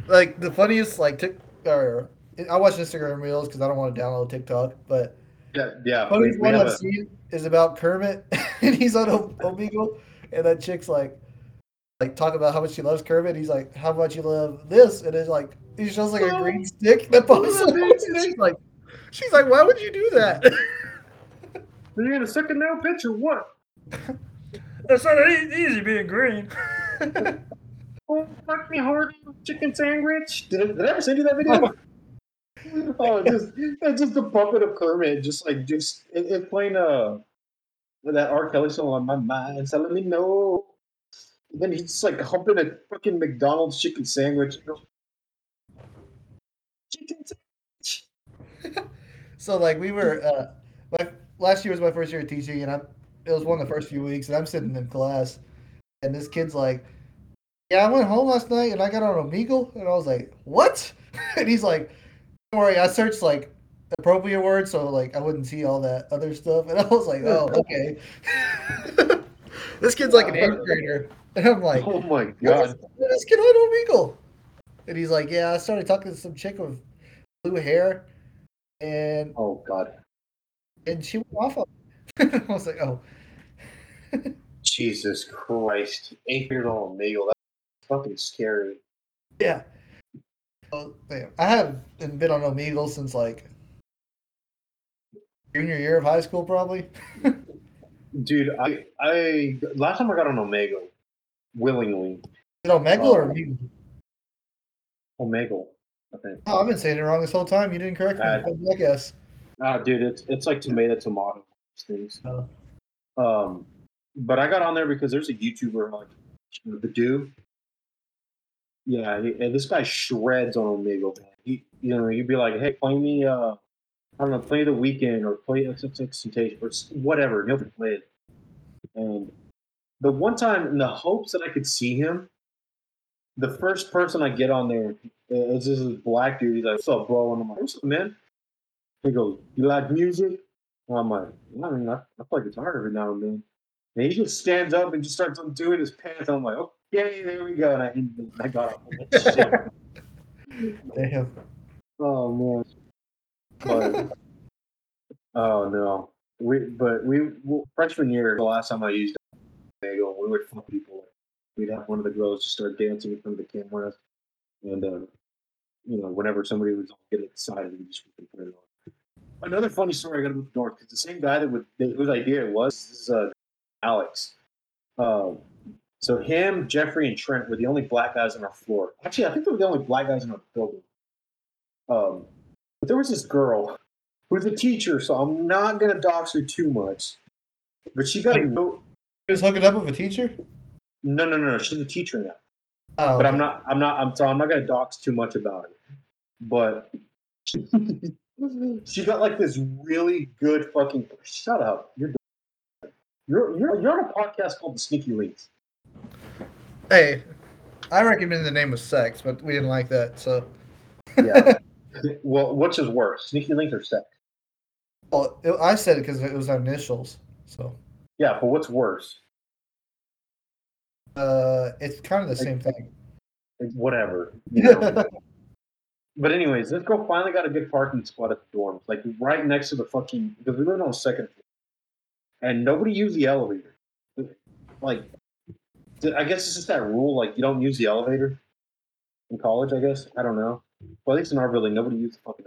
Speaker 2: like the funniest like tick or I watch Instagram reels because I don't want to download TikTok, but
Speaker 1: Yeah, yeah.
Speaker 2: funniest one I've
Speaker 1: a-
Speaker 2: seen is about Kermit, and he's on O- Omegle, and that chick's like, like talk about how much she loves Kermit. He's like, how much you love this, and it's like he shows like a oh. green stick that pops up. Like, she's like, why would you do that?
Speaker 1: Are you gonna suck a nail pitch or what?
Speaker 2: That's not easy being green.
Speaker 1: Oh, fuck me hard chicken sandwich. Did I, did I ever send you that video? oh, just it's just the puppet of Kermit, just like just it, it's playing uh that R. Kelly song on my mind, telling me no. And then he's just like humping a fucking McDonald's chicken sandwich. Chicken sandwich.
Speaker 2: So like we were, uh, my last year was my first year of teaching, and I'm it was one of the first few weeks, and I'm sitting in class, and this kid's like, "Yeah, I went home last night and I got on Omegle," and I was like, "What?" And he's like, "Don't worry, I searched like appropriate words, so like I wouldn't see all that other stuff," and I was like, "Oh, okay." this kid's like an eighth grader, and I'm like,
Speaker 1: Oh my god.
Speaker 2: this what is kid on Omegle?" And he's like, "Yeah, I started talking to some chick with blue hair." And
Speaker 1: Oh god.
Speaker 2: and she went off on me. I was like, oh,
Speaker 1: Jesus Christ. Eight years old Omegle. That's fucking scary.
Speaker 2: yeah. Oh. I haven't been on Omegle since like junior year of high school, probably.
Speaker 1: Dude, I I last time I got on Omegle, willingly.
Speaker 2: Is it Omegle or
Speaker 1: Oh.
Speaker 2: Omegle?
Speaker 1: Omegle, I think.
Speaker 2: Oh, I've been saying it wrong this whole time. You didn't correct me.
Speaker 1: Uh,
Speaker 2: I guess.
Speaker 1: Ah, dude, it's it's like tomato tomato things.
Speaker 2: Oh.
Speaker 1: Um, but I got on there because there's a YouTuber like the dude. Yeah, he, and this guy shreds on Omegle. He, you know, he'd be like, "Hey, play me, uh, I don't know, play the Weeknd or play XXXTentacion or whatever." And he'll play it. And the one time, in the hopes that I could see him, the first person I get on there is uh, is this black dude. He's like, "What's up, bro?" And I'm like, "What's up, man?" He goes, "You like music?" And I'm like, "I mean, I, I play guitar every now and then." And he just stands up and just starts undoing his pants. And I'm like, "Okay, there we go. And I, I got up. Shit.
Speaker 2: Damn.
Speaker 1: Oh man. But oh no. We but we well, freshman year the last time I used Bagel, we would fuck people. We'd have one of the girls just start dancing in front of the camera, and uh, you know whenever somebody was get excited, we just put it on. Another funny story I got about the north because the same guy that would whose idea it was this is uh, Alex. Um, so him, Jeffrey, and Trent were the only black guys on our floor. Actually, I think they were the only black guys in our building. Um, but there was this girl who's a teacher, so I'm not gonna dox her too much. But she got a
Speaker 2: was hooking up with a teacher?
Speaker 1: No, no, no. no. She's a teacher now.
Speaker 2: Oh,
Speaker 1: But I'm not. I'm not. I'm. So I'm not gonna dox too much about it. But she got like this really good fucking. Shut up. You're. You're you're you're on a podcast called The Sneaky Links.
Speaker 2: Hey, I recommended the name was sex, but we didn't like that. So,
Speaker 1: Yeah. well, which is worse, Sneaky Links or sex?
Speaker 2: well, it, I said it because it was our initials. So,
Speaker 1: Yeah, but what's worse?
Speaker 2: Uh, it's kind of the same thing.
Speaker 1: Whatever. You know? But anyways, this girl finally got a good parking spot at the dorm, like right next to the fucking because we lived on the second floor, and nobody used the elevator. Like, I guess it's just that rule, like you don't use the elevator in college. I guess I don't know. Well, at least in our building, nobody used the fucking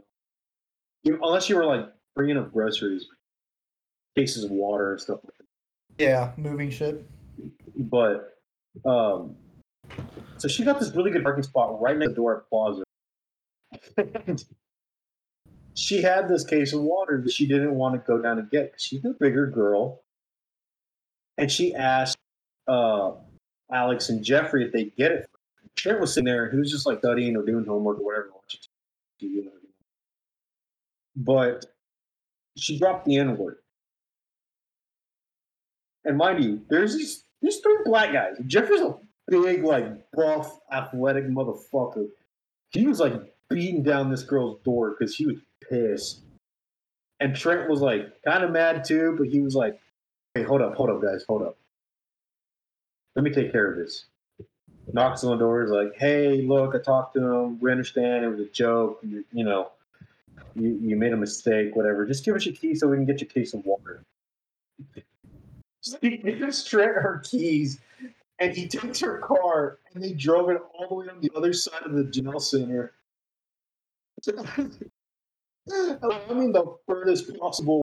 Speaker 1: you, unless you were like bringing up groceries, cases of water and stuff like that.
Speaker 2: Yeah, moving shit.
Speaker 1: But um, so she got this really good parking spot right next to the door at Plaza. She had this case of water that she didn't want to go down and get. 'cause She's a bigger girl, and she asked uh, Alex and Jeffrey if they'd get it. Trent was sitting there, and he was just like studying or doing homework or whatever. But she dropped the N word. And mind you, there's these there's three black guys. Jeffrey's a big, like buff, athletic motherfucker. He was like beating down this girl's door because he was pissed. And Trent was like kind of mad too, but he was like, "Hey, hold up, hold up, guys, hold up. Let me take care of this." Knocks on the door, is like, "Hey, look, I talked to him. We understand it was a joke. You, you know, you, you made a mistake, whatever. Just give us your key so we can get your case of water." She gives Trent her keys, and he takes her car, and they drove it all the way on the other side of the Junell Center. I mean, the furthest possible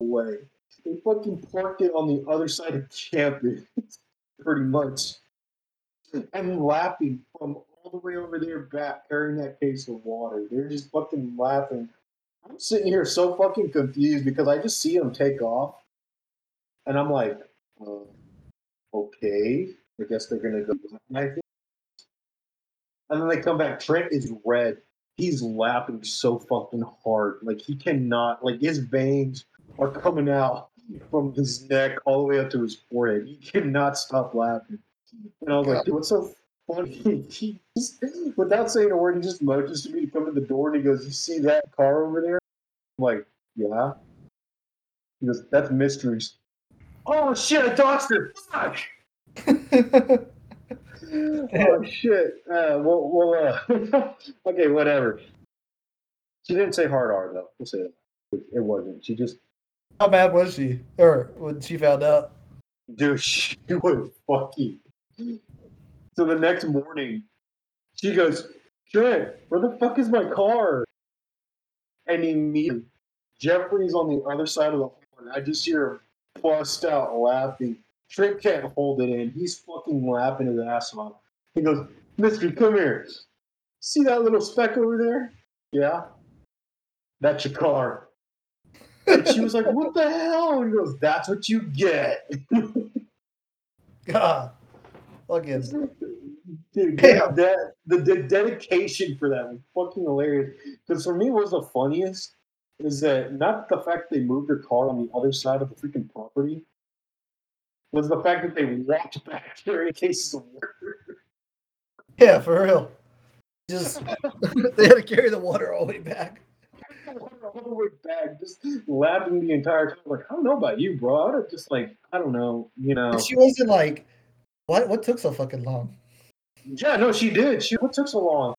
Speaker 1: way. They fucking parked it on the other side of campus, pretty much. And laughing from all the way over there back, carrying that case of water. They're just fucking laughing. I'm sitting here so fucking confused because I just see them take off. And I'm like, uh, okay, I guess they're gonna go. And and then they come back. Trent is red. He's laughing so fucking hard, like he cannot. Like his veins are coming out from his neck all the way up to his forehead. He cannot stop laughing. And I was like, what's so funny? He just, without saying a word, he just motions to me to come to the door, and he goes, "You see that car over there?" I'm like, "Yeah." He goes, "That's mysteries." Oh shit! I doxed her. Fuck. oh shit. Uh, well, well uh, okay, whatever. She didn't say hard R though. We'll say. It, it wasn't. She just,
Speaker 2: How bad was she? Or when she found out?
Speaker 1: dude, she was fucking. So the next morning, she goes, Trent, where the fuck is my car? And immediately, Jeffrey's on the other side of the hall, and I just hear bust out laughing. Trip can't hold it in. He's fucking laughing his ass off. He goes, Mystery, come here. See that little speck over there? Yeah. That's your car. And she was like, What the hell? And he goes, That's what you get.
Speaker 2: God. Fucking.
Speaker 1: Dude, that, the, the dedication for that was fucking hilarious. Because for me, was the funniest is that not the fact they moved their car on the other side of the freaking property, was the fact that they walked back carrying cases of water.
Speaker 2: Yeah, for real. Just they had to carry the water all the way back.
Speaker 1: all the way back, just laughing the entire time. Like, I don't know about you, bro. I would have just like, I don't know, you know.
Speaker 2: She wasn't like, what? What took so fucking long?
Speaker 1: Yeah, no, she did. She what took so long?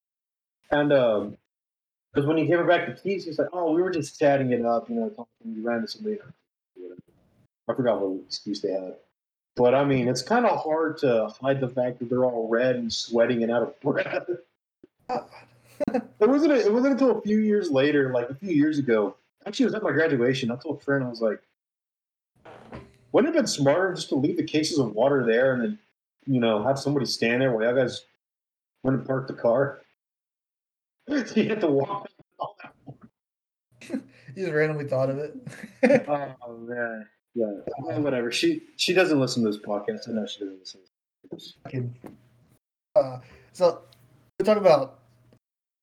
Speaker 1: And um, because when he gave her back the keys, he's like, "Oh, we were just chatting it up, you know, talking. We ran into somebody." I forgot what excuse they had. But I mean, it's kind of hard to hide the fact that they're all red and sweating and out of breath. it wasn't. It wasn't until a few years later, like a few years ago. Actually, it was at my graduation. I told a friend, I was like, "Wouldn't it have been smarter just to leave the cases of water there and then, you know, have somebody stand there while y'all guys went and parked the car? you had to walk."
Speaker 2: You just randomly thought of it.
Speaker 1: oh man, yeah, whatever. She she doesn't listen to this podcast. I know she doesn't listen. To this.
Speaker 2: Fucking- uh, so we talk about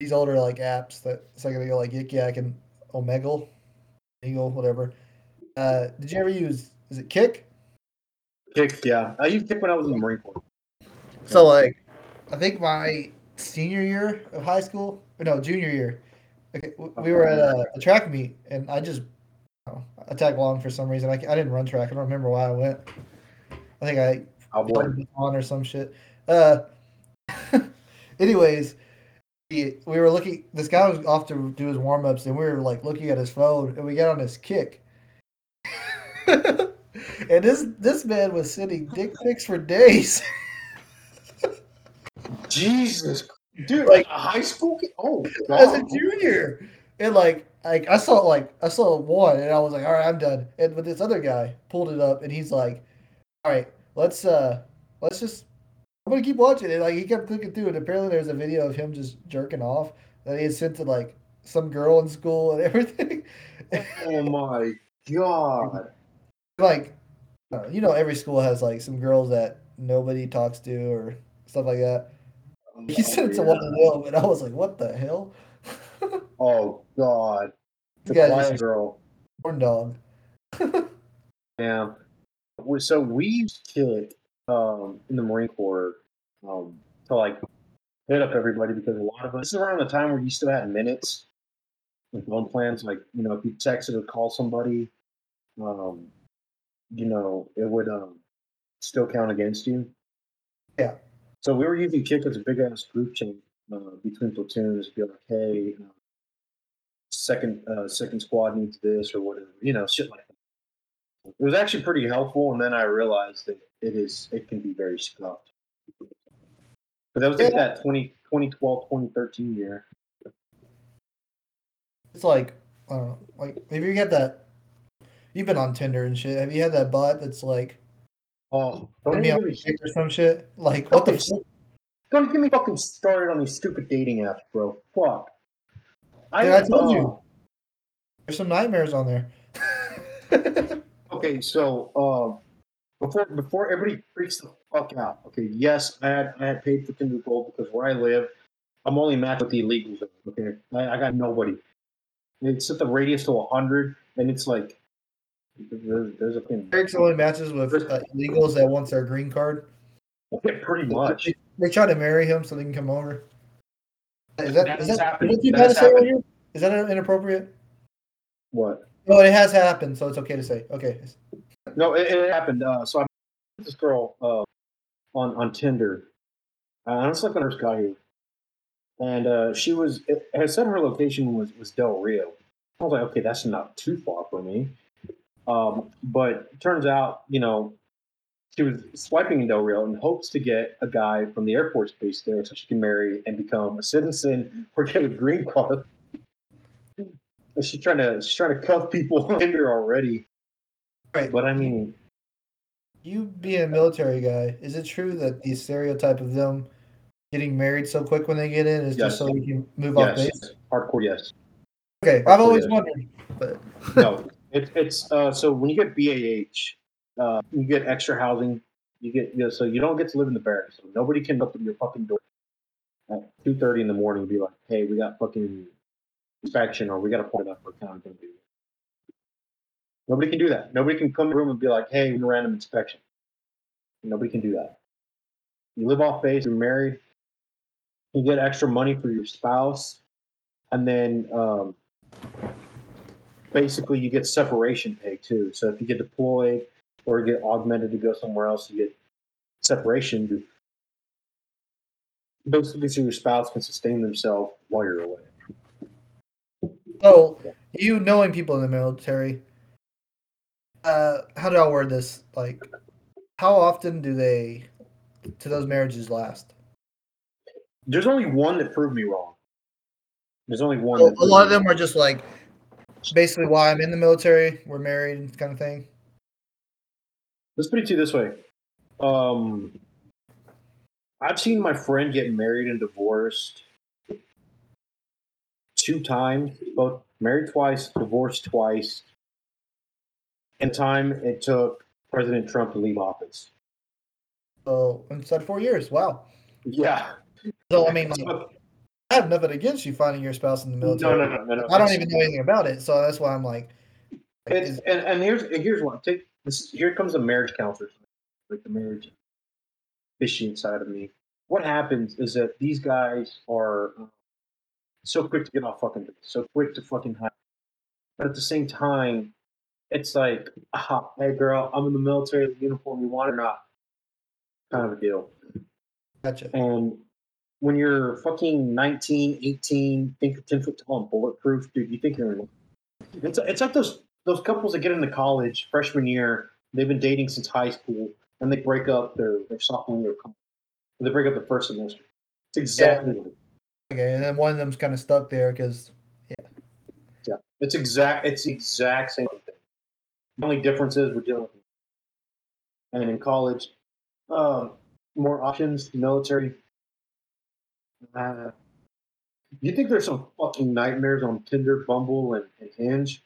Speaker 2: these older like apps that it's like go like Yik Yak and Omegle, Eagle, whatever. Uh, did you ever use? Is it Kik?
Speaker 1: Kik, yeah. I used Kik when I was in the Marine Corps.
Speaker 2: So like, I think my senior year of high school, no, junior year, okay, we were at a, a track meet, and I just oh, I tagged along for some reason. I, I didn't run track. I don't remember why I went. I think I
Speaker 1: Oh boy.
Speaker 2: on or some shit. Uh, anyways, we were looking. This guy was off to do his warm ups, and we were like looking at his phone, and we got on his Kik. and this this man was sending dick pics for days.
Speaker 1: Jesus, dude,
Speaker 2: Like-
Speaker 1: a high school kid. Oh,
Speaker 2: as a junior. And like, like I saw like I saw one, and I was like, all right, I'm done. And but this other guy pulled it up, and he's like, all right, let's uh, let's just. I'm gonna keep watching it. Like he kept clicking through, and apparently there's a video of him just jerking off that he had sent to like some girl in school and everything.
Speaker 1: Oh my God.
Speaker 2: like, you know, every school has like some girls that nobody talks to or stuff like that. He sent it to one of them, and I was like, what the hell?
Speaker 1: Oh God. The quiet girl.
Speaker 2: Corn dog.
Speaker 1: Yeah. So we used Kik um, in the Marine Corps um, to like hit up everybody because a lot of us. This is around the time where you still had minutes and phone plans. Like you know, if you texted or call somebody, um, you know, it would um, still count against you.
Speaker 2: Yeah.
Speaker 1: So we were using Kik as a big ass group chat uh, between platoons. Be like, hey, uh, second uh, second squad needs this or whatever. You know, shit like that. It was actually pretty helpful, and then I realized that it is it can be very scuffed. But that was like
Speaker 2: Yeah.
Speaker 1: that 20, 2012, 2013 year.
Speaker 2: It's like I don't know, like maybe you had that? You've been on Tinder and shit. Have you had that bot that's like
Speaker 1: Oh, don't
Speaker 2: me
Speaker 1: even
Speaker 2: on
Speaker 1: get me,
Speaker 2: shit or some shit? Like what the? Fuck?
Speaker 1: don't get me fucking started on these stupid dating apps, bro. Fuck.
Speaker 2: Dude, I told you.
Speaker 1: oh,
Speaker 2: There's some nightmares on there.
Speaker 1: Okay, so um, before before everybody freaks the fuck out. Okay, yes, I had I had paid for Tinder Gold because where I live, I'm only matched with the illegals. Okay, I, I got nobody. It's set the radius to 100, and it's like there's, there's a thing.
Speaker 2: Eric's only matches with uh, illegals that wants their green card.
Speaker 1: Yeah, pretty much.
Speaker 2: They try to marry him so they can come over. Is that
Speaker 1: That
Speaker 2: is that,
Speaker 1: happened.
Speaker 2: is that
Speaker 1: That
Speaker 2: to say right here? Is that inappropriate?
Speaker 1: What?
Speaker 2: No, it has happened, so it's okay to say. Okay.
Speaker 1: No, it, it happened. Uh, so I met this girl uh, on on Tinder. Uh, honestly, when I first got here, and uh, she was. It, it said her location was was Del Rio. I was like, okay, that's not too far for me. Um, but turns out, you know, she was swiping in Del Rio in hopes to get a guy from the Air Force base there, so she can marry and become a citizen or get a green card. She's trying to she's trying to cuff people in Tinder already.
Speaker 2: Right.
Speaker 1: But I mean,
Speaker 2: You being a military guy, is it true that the stereotype of them getting married so quick when they get in is
Speaker 1: Yes.
Speaker 2: just so they can move off
Speaker 1: yes,
Speaker 2: base?
Speaker 1: hardcore yes.
Speaker 2: Okay, I've always
Speaker 1: yes.
Speaker 2: wondered. But
Speaker 1: no, it, it's uh, so when you get BAH, uh, you get extra housing. You get you know, so you don't get to live in the barracks. So nobody can open your fucking door at two thirty in the morning and be like, "Hey, we got fucking inspection, or we got to it up for town." Nobody can do that. Nobody can come in the room and be like, "Hey, random inspection." Nobody can do that. You live off base. You're married. You get extra money for your spouse, and then um, basically you get separation pay too. So if you get deployed or get augmented to go somewhere else, you get separation. Basically, so your spouse can sustain themselves while you're away.
Speaker 2: So, you knowing people in the military, uh, how do I word this? Like, how often do they, do those marriages last?
Speaker 1: There's only one that proved me wrong. There's only one. That
Speaker 2: a lot of them are just like, basically, why I'm in the military, we're married, kind of thing.
Speaker 1: Let's put it to you this way. Um, I've seen my friend get married and divorced two times, both married twice, divorced twice. And time it took President Trump to leave office.
Speaker 2: So, inside four years, wow.
Speaker 1: Yeah.
Speaker 2: So, I mean, like, I have nothing against you finding your spouse in the
Speaker 1: No,
Speaker 2: military.
Speaker 1: no, no, no, no.
Speaker 2: I don't even know anything about it, so that's why I'm like, is-
Speaker 1: and, and here's and here's one. Take this. Here comes the marriage counselor, like the marriage fishy inside of me. What happens is that these guys are uh, so quick to get off fucking, so quick to fucking hide. But at the same time, it's like, ah, hey girl, I'm in the military uniform. You want it or not? Kind of a deal.
Speaker 2: gotcha.
Speaker 1: And when you're fucking 19, 18, think you're 10 foot tall and bulletproof, dude, you think you're in. It's, it's like those those couples that get into college freshman year, they've been dating since high school, and they break up their, their sophomore year. They break up the first semester. It's exactly it
Speaker 2: Okay, and then one of them's kind of stuck there because
Speaker 1: yeah. Yeah, it's exact. It's the exact same thing. The only difference is we're dealing with, and in college, um, more options. Military. Uh, you think there's some fucking nightmares on Tinder, Bumble, and, and Hinge?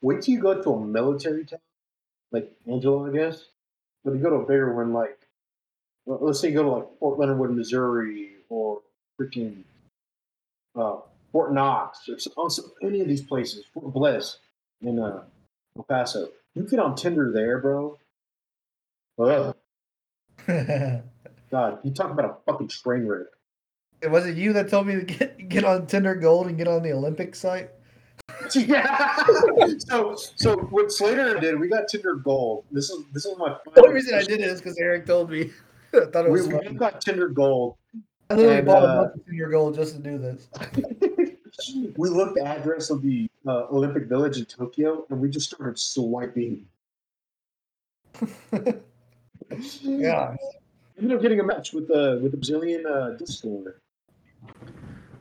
Speaker 1: Wait till you go to a military town, like Angelo, I guess. But you go to a bigger one, like let's say you go to like Fort Leonard Wood, Missouri, or freaking uh, Fort Knox, or some, any of these places, Fort Bliss in uh, El Paso. You get on Tinder there, bro. Ugh, God, you talk about a fucking train wreck.
Speaker 2: Was it you that told me to get get on Tinder Gold and get on the Olympic site?
Speaker 1: yeah. so, so what Slater did, we got Tinder Gold. This is this is my.
Speaker 2: The only reason I did it is because Eric told me. I thought it
Speaker 1: We,
Speaker 2: was
Speaker 1: we
Speaker 2: fun.
Speaker 1: got Tinder Gold.
Speaker 2: I literally
Speaker 1: and,
Speaker 2: bought a
Speaker 1: uh,
Speaker 2: bunch of Tinder Gold just to do this.
Speaker 1: we looked the address of the uh, Olympic Village in Tokyo, and we just started swiping.
Speaker 2: Yeah,
Speaker 1: ended up getting a match with the with the Brazilian uh, disco.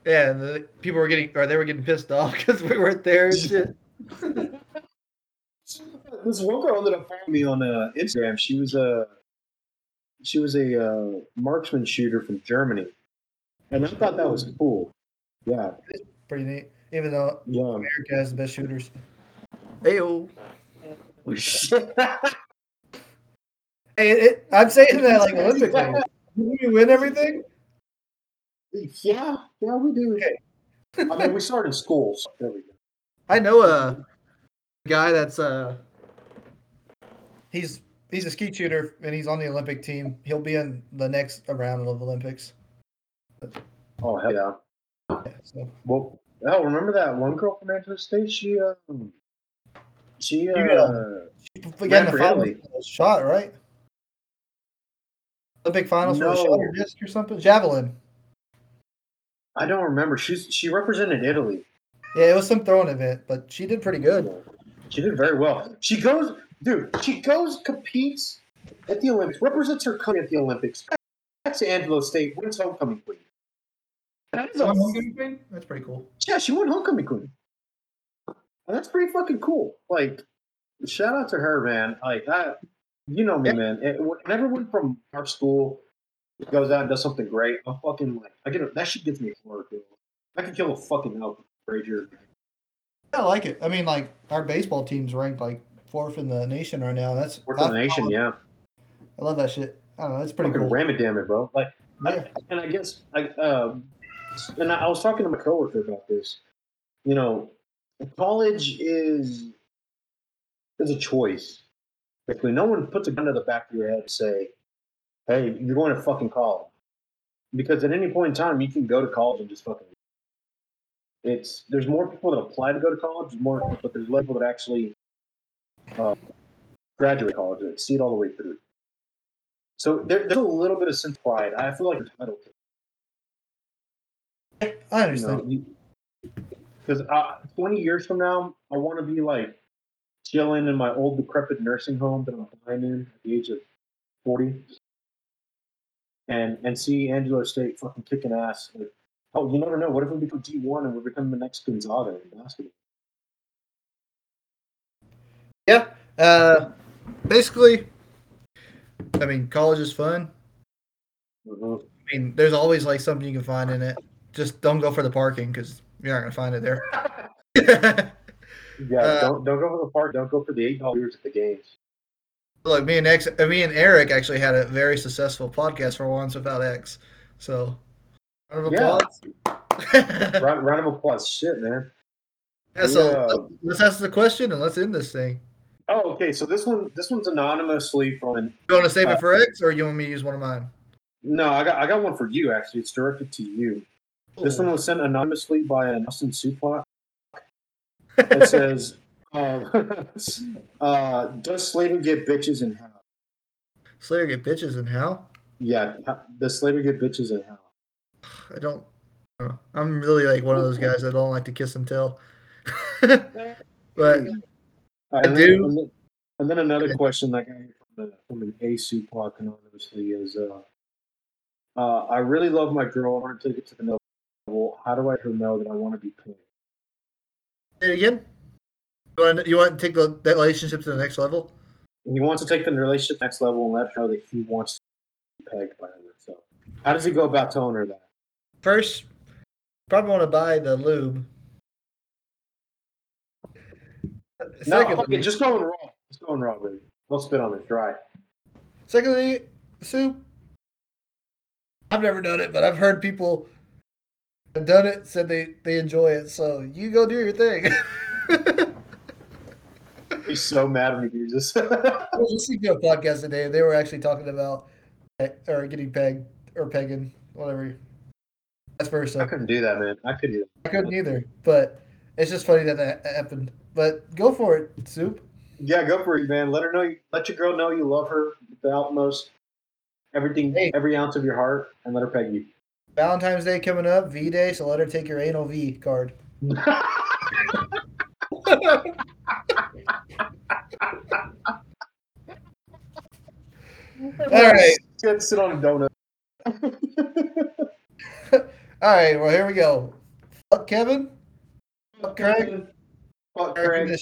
Speaker 2: Yeah. and The people were getting, or they were getting pissed off because we weren't there and shit.
Speaker 1: This one girl ended up following me on uh, Instagram. She was a she was a uh, marksman shooter from Germany, and I thought that was cool. Yeah, it's
Speaker 2: Pretty neat. Even though
Speaker 1: yeah.
Speaker 2: America has the best shooters. Heyo. Hey, it, I'm saying that like Olympically. Did we win everything?
Speaker 1: Yeah, yeah, we do.
Speaker 2: Okay.
Speaker 1: I mean, we started in school. So there we go.
Speaker 2: I know a guy that's uh he's he's a ski shooter and he's on the Olympic team. He'll be in the next round of Olympics.
Speaker 1: Oh hell yeah!
Speaker 2: Yeah, so
Speaker 1: Well, hell, remember that one girl from Manchester State? She um, she uh,
Speaker 2: she got
Speaker 1: Ran
Speaker 2: in the finals
Speaker 1: Italy.
Speaker 2: for the shot, right? Olympic finals for the shot or disc or something? Javelin.
Speaker 1: I don't remember. She's she represented Italy.
Speaker 2: Yeah, it was some throwing event, but she did pretty good.
Speaker 1: She did very well. She goes, dude. She goes, competes at the Olympics, represents her country at the Olympics. That's to Angelo State, wins homecoming queen. That is a,
Speaker 2: That's pretty cool.
Speaker 1: yeah, she won homecoming queen. And that's pretty fucking cool. Like, shout out to her, man. Like, I, you know me,
Speaker 2: Yeah.
Speaker 1: man. It, when everyone from our school goes out and does something great, I'm fucking like, I get a, that shit gets me hard, dude. I could kill a fucking elk, Rager.
Speaker 2: I like it. I mean, like our baseball team's ranked like fourth in the nation right now. That's
Speaker 1: Fourth in the
Speaker 2: I-
Speaker 1: nation, yeah.
Speaker 2: I love that shit. I don't know. It's pretty
Speaker 1: Fucking
Speaker 2: cool.
Speaker 1: ram it, damn it, bro. Like,
Speaker 2: Yeah.
Speaker 1: and I guess I um, and I was talking to my coworker about this. You know, college is is a choice. Basically, no one puts a gun to the back of your head and say, "Hey, you're going to fucking college," because at any point in time, you can go to college and just fucking. It's there's more people that apply to go to college, more, but there's less people that actually uh, graduate college and see it all the way through. So there, there's a little bit of sense pride. I feel like entitled to. it.
Speaker 2: I understand.
Speaker 1: because uh, 20 years from now, I want to be like chilling in my old decrepit nursing home that I'm dying in at the age of 40, and and see Angelo State fucking kicking ass. Like, oh, you never know. What if we become D one and we become the next Gonzaga in basketball?
Speaker 2: Yeah. Uh, basically, I mean, college is fun.
Speaker 1: Mhm.
Speaker 2: I mean, there's always like something you can find in it. Just don't go for the parking because you're not gonna find it there.
Speaker 1: Yeah,
Speaker 2: Uh,
Speaker 1: don't don't go for the park. Don't go for the eight dollars at the games.
Speaker 2: Look, me and X, uh, me and Eric actually had a very successful podcast for once without X. So, round of
Speaker 1: Yeah.
Speaker 2: applause.
Speaker 1: round, round of applause. Shit, man.
Speaker 2: Yeah, so
Speaker 1: Yeah.
Speaker 2: let- let's ask the question and let's end this thing.
Speaker 1: Oh, okay. So this one this one's anonymously from.
Speaker 2: You want to save
Speaker 1: Uh,
Speaker 2: it for X, or you want me to use one of mine?
Speaker 1: No, I got I got one for you actually. It's directed to you. This one was sent anonymously by an Austin Supot. It says, uh, uh, "Does Slater get bitches in hell?
Speaker 2: Slayer get bitches in hell?
Speaker 1: Yeah, does Slater get bitches in hell?
Speaker 2: I don't. Uh, I'm really like one of those guys that don't like to kiss and tell. but I do.
Speaker 1: And, then, and then another question that I got from, the, from an A Supot anonymously is, uh, uh, "I really love my girl. I want to take it to the next level. How do I let her know that I want to be picked?"
Speaker 2: say it again. You want, you want to take the, that relationship to the next level?
Speaker 1: He wants to take the relationship next level and let her know that he wants to be pegged by her. So, how does he go about telling her that?
Speaker 2: First, probably want to buy the lube.
Speaker 1: No, okay, just going raw. Just going raw, baby. Don't spit on it. Dry.
Speaker 2: secondly, soup. I've never done it, but I've heard people have done it, said they, they enjoy it. So you go do your thing.
Speaker 1: He's so mad when he hears this.
Speaker 2: I was listening to a podcast today. They were actually talking about eh, or getting pegged or pegging, whatever. That's
Speaker 1: I couldn't do that, man. I couldn't
Speaker 2: I couldn't either, but it's just funny that that happened. But go for it, soup.
Speaker 1: Yeah, go for it, man. Let her know. You, let your girl know you love her the utmost, everything,
Speaker 2: Hey.
Speaker 1: every ounce of your heart, and let her peg you.
Speaker 2: Valentine's Day coming up, V Day, so let her take your anal V card. All right,
Speaker 1: Sit, sit on a donut.
Speaker 2: all right. Well, here we go. Fuck Kevin. Fuck Craig.
Speaker 1: Fuck Craig.